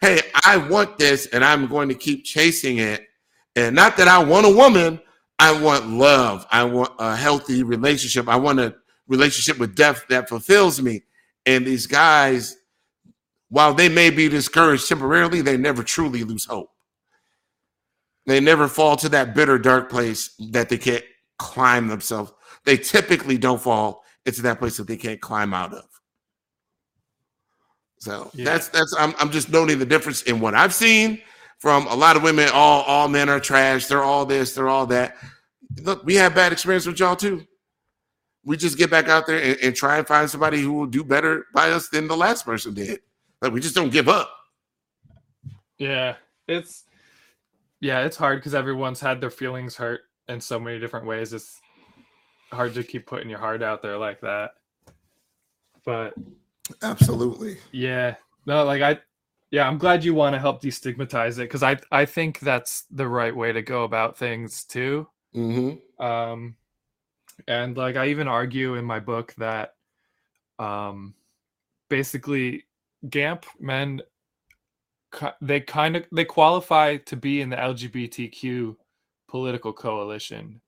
hey, I want this, and I'm going to keep chasing it. And not that I want a woman, I want love. I want a healthy relationship. I want a relationship with depth that fulfills me. And these guys while they may be discouraged temporarily, they never truly lose hope. They never fall to that bitter, dark place that they can't climb themselves. They typically don't fall into that place that they can't climb out of. So yeah. that's that's I'm I'm just noting the difference in what I've seen from a lot of women. All all men are trash. They're all this. They're all that. Look, we have bad experience with y'all too. We just get back out there and, and try and find somebody who will do better by us than the last person did. Like we just don't give up. Yeah, it's yeah, it's hard because everyone's had their feelings hurt in so many different ways. It's hard to keep putting your heart out there like that. But absolutely, yeah, no, like I, yeah, I'm glad you want to help destigmatize it because I I think that's the right way to go about things too. Mm-hmm. Um, and like I even argue in my book that, um, basically GAMP men they kind of they qualify to be in the LGBTQ political coalition.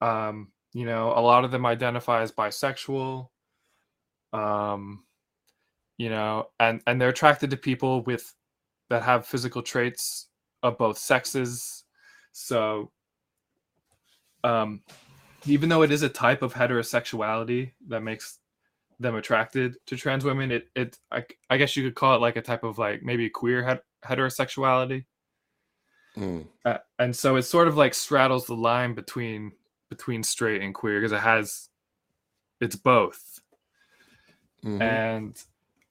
Um, you know, a lot of them identify as bisexual. Um, you know, and and they're attracted to people with that have physical traits of both sexes. So um even though it is a type of heterosexuality that makes them attracted to trans women. It it I, I guess you could call it like a type of like maybe queer het- heterosexuality. Mm. Uh, and so it sort of like straddles the line between between straight and queer because it has it's both. Mm-hmm. And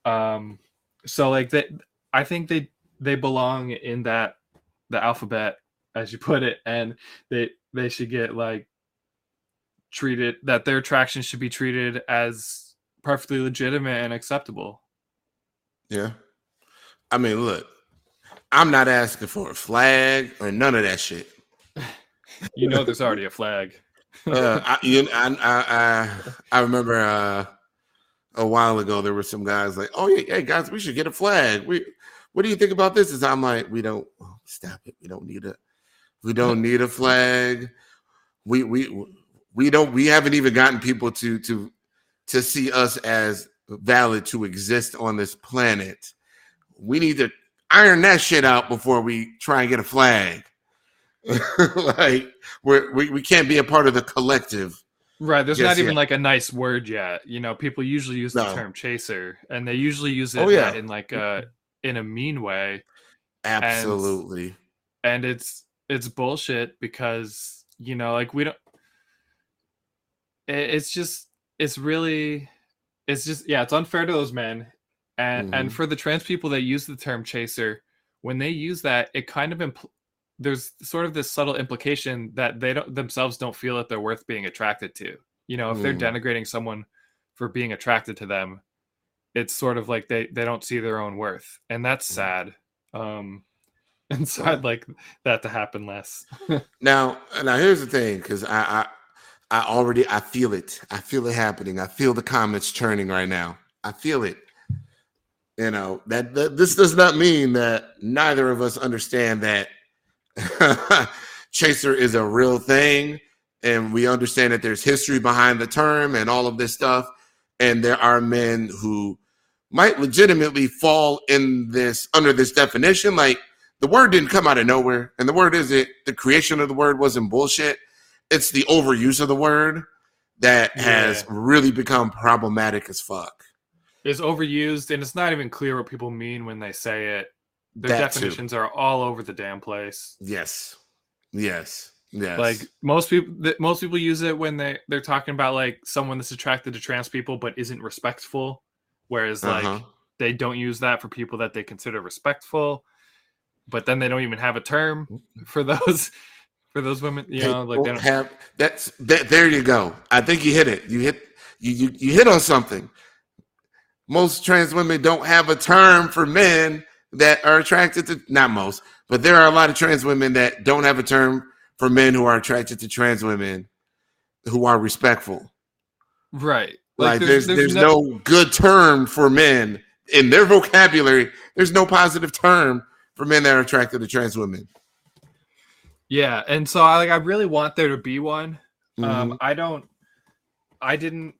um so like that I think they they belong in that the alphabet as you put it and they they should get like treated that their attraction should be treated as perfectly legitimate and acceptable. Yeah. I mean, look, I'm not asking for a flag or none of that shit. you know, there's already a flag. uh, I, you, I, I, I remember uh, a while ago there were some guys like, "Oh yeah, hey guys, we should get a flag. We, what do you think about this?" Is I'm like, we don't oh, stop it. We don't need a, we don't need a flag. We we we don't. We haven't even gotten people to to to see us as valid to exist on this planet. We need to iron that shit out before we try and get a flag. like we we can't be a part of the collective. Right. There's not even like a nice word yet. You know, people usually use the no. term chaser, and they usually use it oh, yeah. in like a in a mean way. Absolutely. And, and it's it's bullshit because you know, like we don't. It, it's just it's really it's just yeah, it's unfair to those men, and mm-hmm. and for the trans people that use the term chaser, when they use that, it kind of impl- there's sort of this subtle implication that they don't themselves don't feel that they're worth being attracted to. You know, if mm. they're denigrating someone for being attracted to them, it's sort of like they they don't see their own worth, and that's mm. sad. Um, and so I'd like that to happen less. now, now here's the thing, because I, I I already I feel it. I feel it happening. I feel the comments churning right now. I feel it. You know that, that this does not mean that neither of us understand that chaser is a real thing and we understand that there's history behind the term and all of this stuff and there are men who might legitimately fall in this under this definition. Like the word didn't come out of nowhere and the word isn't the creation of the word wasn't bullshit. It's the overuse of the word that yeah. has really become problematic as fuck. It's overused and it's not even clear what people mean when they say it their that definitions too. are all over the damn place. Yes. Yes. Yes. Like most people most people use it when they they're talking about like someone that's attracted to trans people but isn't respectful whereas like uh-huh. they don't use that for people that they consider respectful but then they don't even have a term for those for those women you they know like they don't have that's that there you go i think you hit it you hit you, you you hit on something most trans women don't have a term for men that are attracted to not most, but there are a lot of trans women that don't have a term for men who are attracted to trans women who are respectful. Right. Like, like there's there's, there's no, no good term for men in their vocabulary. There's no positive term for men that are attracted to trans women. Yeah, and so I like I really want there to be one. Um, mm-hmm. Um, I don't. I didn't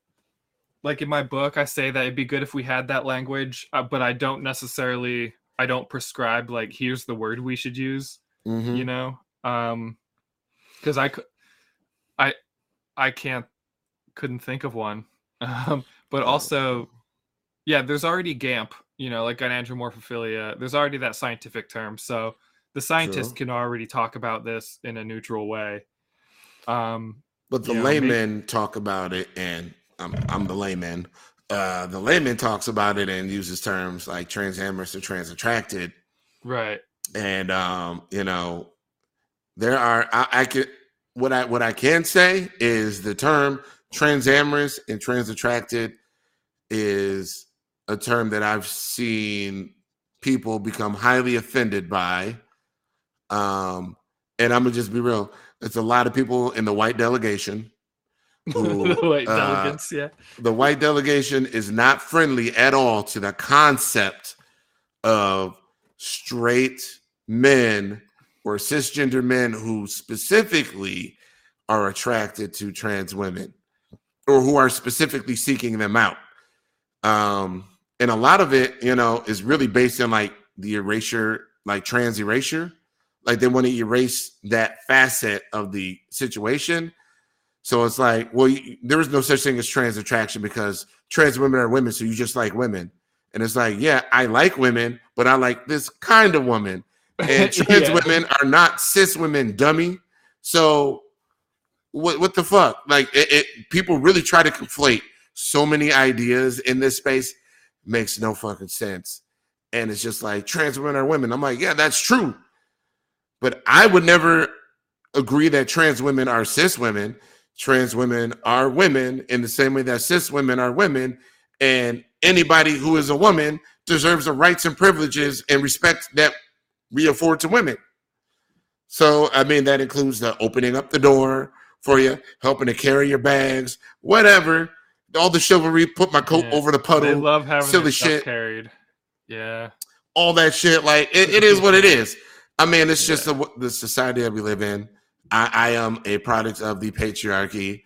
like in my book. I say that it'd be good if we had that language, uh, but I don't necessarily I don't prescribe like here's the word we should use. Mm-hmm. You know, um, because I could, I, I can't, couldn't think of one. Um, but oh. also, yeah, there's already GAMP. You know, like gynandromorphophilia. There's already that scientific term, so the scientists True. can already talk about this in a neutral way. Um, but the laymen maybe... talk about it, and I'm, I'm the layman uh, the layman talks about it and uses terms like transamorous or trans attracted. Right. And um, you know, there are I, I could what I what I can say is the term transamorous and trans attracted is a term that I've seen people become highly offended by. Um, and I'm gonna just be real. It's a lot of people in the white delegation the white uh, delegates, yeah. The white delegation is not friendly at all to the concept of straight men or cisgender men who specifically are attracted to trans women or who are specifically seeking them out. Um, and a lot of it, you know, is really based on like the erasure, like trans erasure. Like they want to erase that facet of the situation so it's like, well, you, there is no such thing as trans attraction because trans women are women, so you just like women. And it's like, yeah, I like women, but I like this kind of woman. And trans yeah. women are not cis women, dummy. So what what the fuck? Like it, it, people really try to conflate so many ideas in this space. Makes no fucking sense. And it's just like trans women are women. I'm like, yeah, that's true. But I would never agree that trans women are cis women trans women are women in the same way that cis women are women. And anybody who is a woman deserves the rights and privileges and respect that we afford to women. So, I mean, that includes the opening up the door for you, helping to carry your bags, whatever. All the chivalry, put my coat yeah. over the puddle. They love having silly shit carried. Yeah, all that shit. Like it, it is what it is. I mean, it's just the, the society that we live in. I, I am a product of the patriarchy.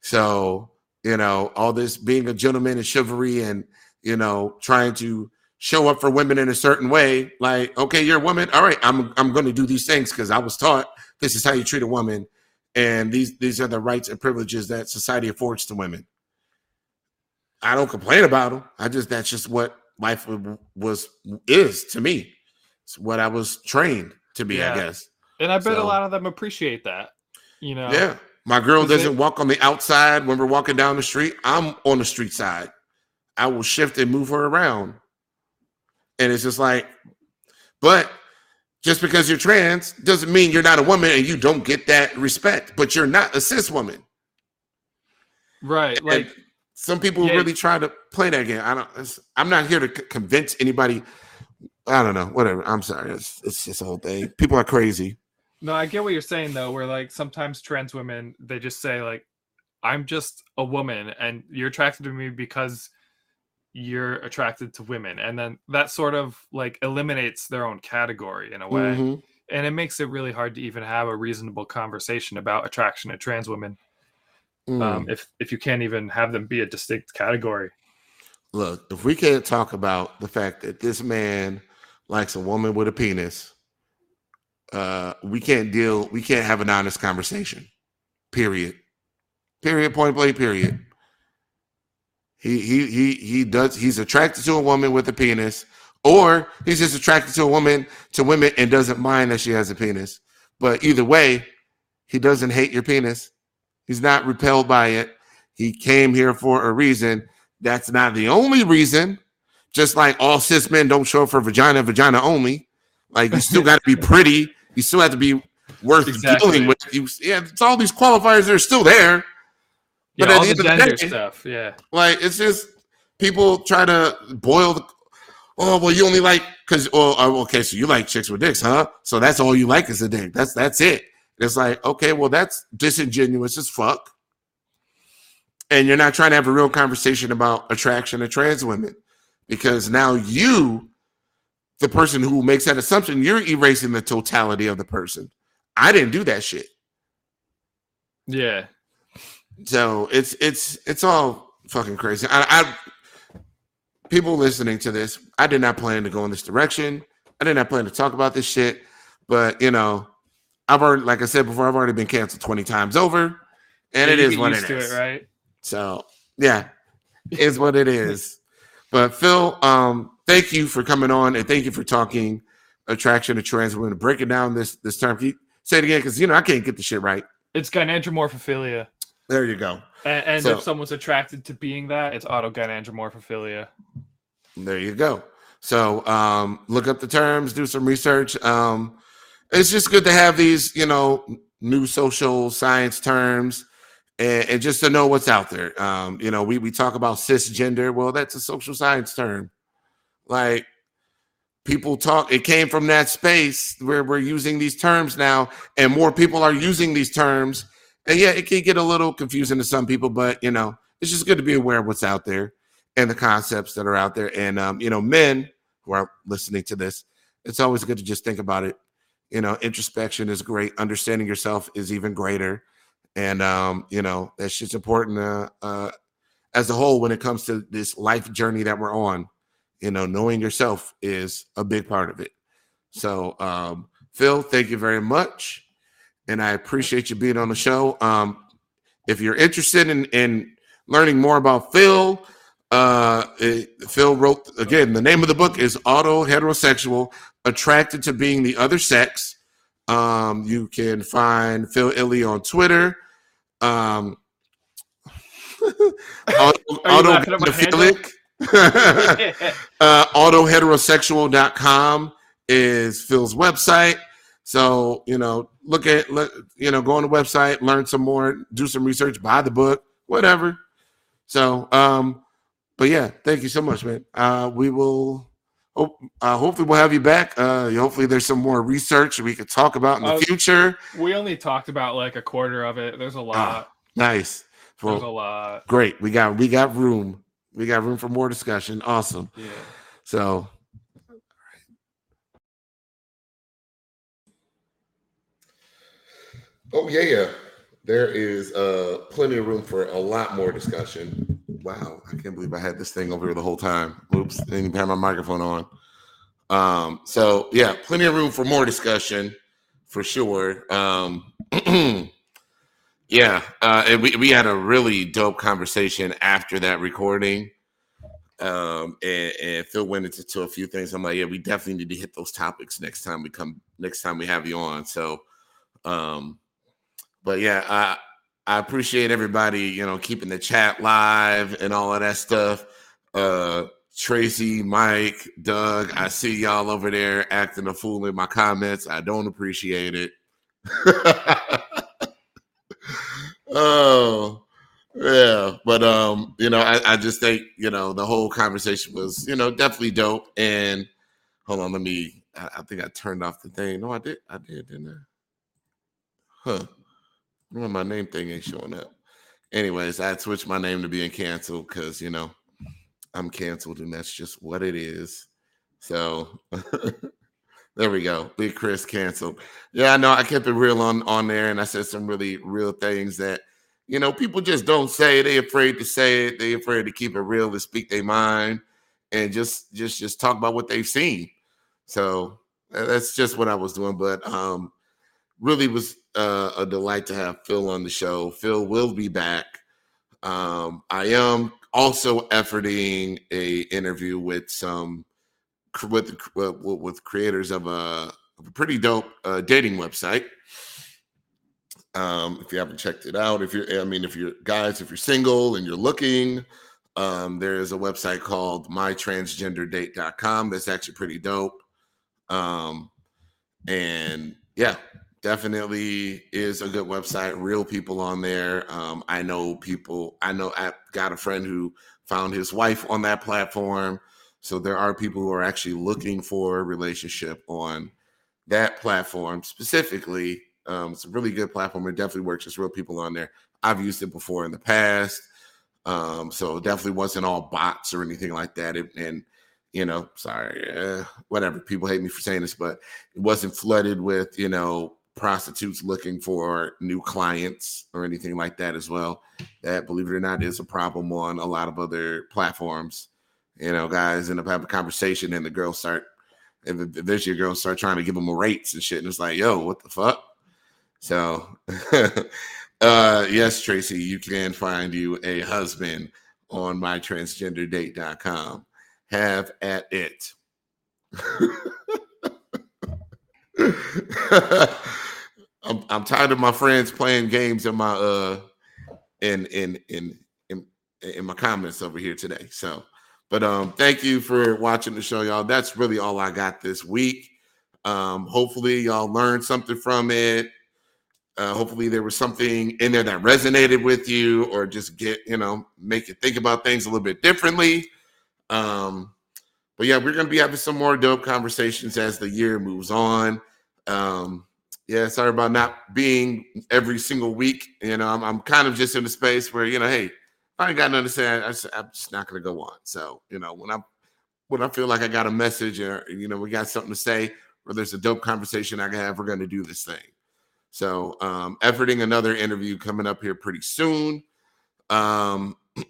So you know, all this being a gentleman and chivalry, and you know, trying to show up for women in a certain way. Like, okay, you're a woman. All right, I'm I'm going to do these things because I was taught this is how you treat a woman, and these these are the rights and privileges that society affords to women. I don't complain about them. I just that's just what life was is to me. It's what I was trained to be, yeah. I guess. And I bet so, a lot of them appreciate that. You know. Yeah. My girl doesn't walk on the outside when we're walking down the street. I'm on the street side. I will shift and move her around and it's just like, but just because you're trans doesn't mean you're not a woman and you don't get that respect, but you're not a cis woman. Right. And like some people yeah. really try to play that game. I don't, I'm not here to c- convince anybody. I don't know. Whatever. I'm sorry. It's, it's just a whole thing. People are crazy. No, I get what you're saying though, where like sometimes trans women, they just say like, I'm just a woman and you're attracted to me because you're attracted to women and then that sort of like eliminates their own category in a way mm-hmm. and it makes it really hard to even have a reasonable conversation about attraction to trans women um, mm. um, if if you can't even have them be a distinct category look if we can't talk about the fact that this man likes a woman with a penis uh we can't deal we can't have an honest conversation period period point blank period he he he he does. He's attracted to a woman with a penis, or he's just attracted to a woman to women and doesn't mind that she has a penis. But either way, he doesn't hate your penis. He's not repelled by it. He came here for a reason. That's not the only reason. Just like all cis men don't show up for vagina, vagina only. Like you still got to be pretty. You still have to be worth exactly. dealing with. You, yeah, it's all these qualifiers that are still there. But yeah, all the gender day, stuff, yeah. Like it's just people try to boil the. Oh well, you only like because oh, oh okay, so you like chicks with dicks, huh? So that's all you like is a dick. That's that's it. It's like okay, well that's disingenuous as fuck. And you're not trying to have a real conversation about attraction to trans women because now you, the person who makes that assumption, you're erasing the totality of the person. I didn't do that shit. Yeah. So it's it's it's all fucking crazy. I, I people listening to this, I did not plan to go in this direction. I did not plan to talk about this shit, but you know, I've already, like I said before, I've already been canceled twenty times over, and yeah, it is what it is. It, right? So yeah, is what it is. But Phil, um, thank you for coming on, and thank you for talking attraction to trans women, breaking down this this term. Can you say it again? Because you know I can't get the shit right. It's gynandromorphophilia. There you go. And, and so, if someone's attracted to being that, it's autogynandromorphophilia. There you go. So um, look up the terms, do some research. Um, it's just good to have these, you know, new social science terms and, and just to know what's out there. Um, you know, we, we talk about cisgender. Well, that's a social science term. Like people talk, it came from that space where we're using these terms now, and more people are using these terms and yeah, it can get a little confusing to some people, but you know, it's just good to be aware of what's out there and the concepts that are out there. And um, you know, men who are listening to this, it's always good to just think about it. You know, introspection is great. Understanding yourself is even greater. And um, you know, that's just important uh, uh as a whole when it comes to this life journey that we're on. You know, knowing yourself is a big part of it. So um, Phil, thank you very much and I appreciate you being on the show. Um, if you're interested in, in learning more about Phil, uh, it, Phil wrote again. The name of the book is "Autoheterosexual: Attracted to Being the Other Sex." Um, you can find Phil Illy on Twitter. Um, auto, auto uh, autoheterosexual.com is Phil's website. So, you know, look at, let, you know, go on the website, learn some more, do some research, buy the book, whatever. So, um, but yeah, thank you so much, man. Uh, we will hope uh, hopefully we'll have you back. Uh, hopefully there's some more research we could talk about in the uh, future. We only talked about like a quarter of it. There's a ah, lot. nice. Well, there's a lot. Great. We got we got room. We got room for more discussion. Awesome. Yeah. So Oh yeah, yeah. There is uh plenty of room for a lot more discussion. Wow, I can't believe I had this thing over here the whole time. Oops, didn't even have my microphone on. Um, so yeah, plenty of room for more discussion for sure. Um yeah, uh we, we had a really dope conversation after that recording. Um and, and Phil went into to a few things. I'm like, yeah, we definitely need to hit those topics next time we come next time we have you on. So um but yeah, I I appreciate everybody, you know, keeping the chat live and all of that stuff. Uh Tracy, Mike, Doug, I see y'all over there acting a fool in my comments. I don't appreciate it. oh, yeah. But um, you know, I, I just think, you know, the whole conversation was, you know, definitely dope. And hold on, let me I, I think I turned off the thing. No, I did, I did, didn't I? Huh. Well, my name thing ain't showing up. Anyways, I switched my name to being canceled because you know I'm canceled, and that's just what it is. So there we go. Big Chris canceled. Yeah, I know. I kept it real on on there, and I said some really real things that you know people just don't say. They afraid to say it. They afraid to keep it real to speak their mind and just just just talk about what they've seen. So that's just what I was doing. But um, really was uh, a delight to have Phil on the show. Phil will be back. Um, I am also efforting a interview with some with with creators of a, of a pretty dope uh, dating website. Um, if you haven't checked it out, if you're, I mean, if you're guys, if you're single and you're looking, um, there is a website called mytransgenderdate.com that's actually pretty dope. Um, and yeah, definitely is a good website. Real people on there. Um, I know people. I know I got a friend who found his wife on that platform. So there are people who are actually looking for a relationship on that platform specifically. Um, it's a really good platform. It definitely works. There's real people on there. I've used it before in the past. Um, so definitely wasn't all bots or anything like that. It, and you know, sorry, uh, whatever. People hate me for saying this, but it wasn't flooded with you know prostitutes looking for new clients or anything like that as well. That, believe it or not, is a problem on a lot of other platforms. You know, guys end up having a conversation and the girls start, if eventually girls start trying to give them rates and shit. And it's like, yo, what the fuck? So, uh, yes, Tracy, you can find you a husband on mytransgenderdate.com. Have at it. I'm, I'm tired of my friends playing games in my uh in in in in in my comments over here today. So, but um, thank you for watching the show, y'all. That's really all I got this week. Um, hopefully y'all learned something from it. Uh, hopefully there was something in there that resonated with you, or just get you know make you think about things a little bit differently. Um, but yeah, we're gonna be having some more dope conversations as the year moves on. Um, yeah, sorry about not being every single week. You know, I'm, I'm kind of just in a space where, you know, hey, I ain't got nothing to say. I, am just not going to go on. So, you know, when I when I feel like I got a message or, you know, we got something to say or there's a dope conversation I can have, we're going to do this thing. So, um, efforting another interview coming up here pretty soon. Um,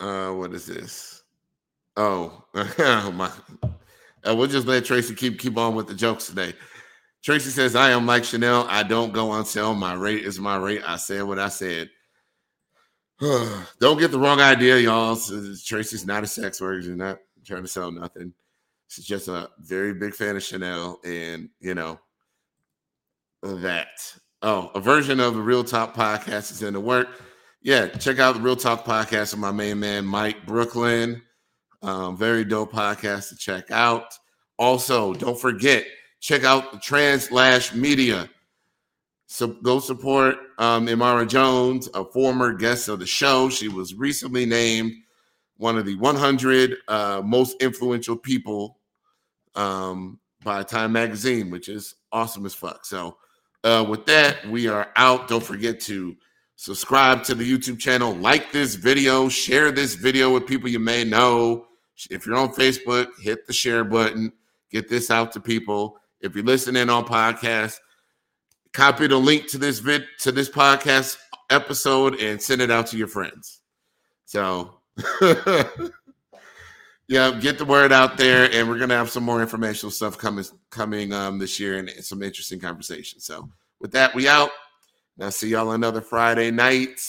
uh, what is this? Oh, oh my uh, we'll just let Tracy keep keep on with the jokes today. Tracy says, "I am Mike Chanel. I don't go on sale. My rate is my rate. I said what I said." don't get the wrong idea, y'all. Tracy's not a sex worker. She's not trying to sell nothing. She's just a very big fan of Chanel, and you know that. Oh, a version of the Real Talk podcast is in the work. Yeah, check out the Real Talk podcast with my main man Mike Brooklyn. Um, very dope podcast to check out. Also, don't forget, check out the Translash Media. So go support um, Imara Jones, a former guest of the show. She was recently named one of the 100 uh, most influential people um, by Time Magazine, which is awesome as fuck. So, uh, with that, we are out. Don't forget to subscribe to the YouTube channel, like this video, share this video with people you may know. If you're on Facebook, hit the share button, get this out to people. If you're listening on podcast, copy the link to this vid to this podcast episode and send it out to your friends. So yeah, get the word out there, and we're gonna have some more informational stuff coming coming um, this year and, and some interesting conversations. So with that, we out. Now see y'all another Friday night.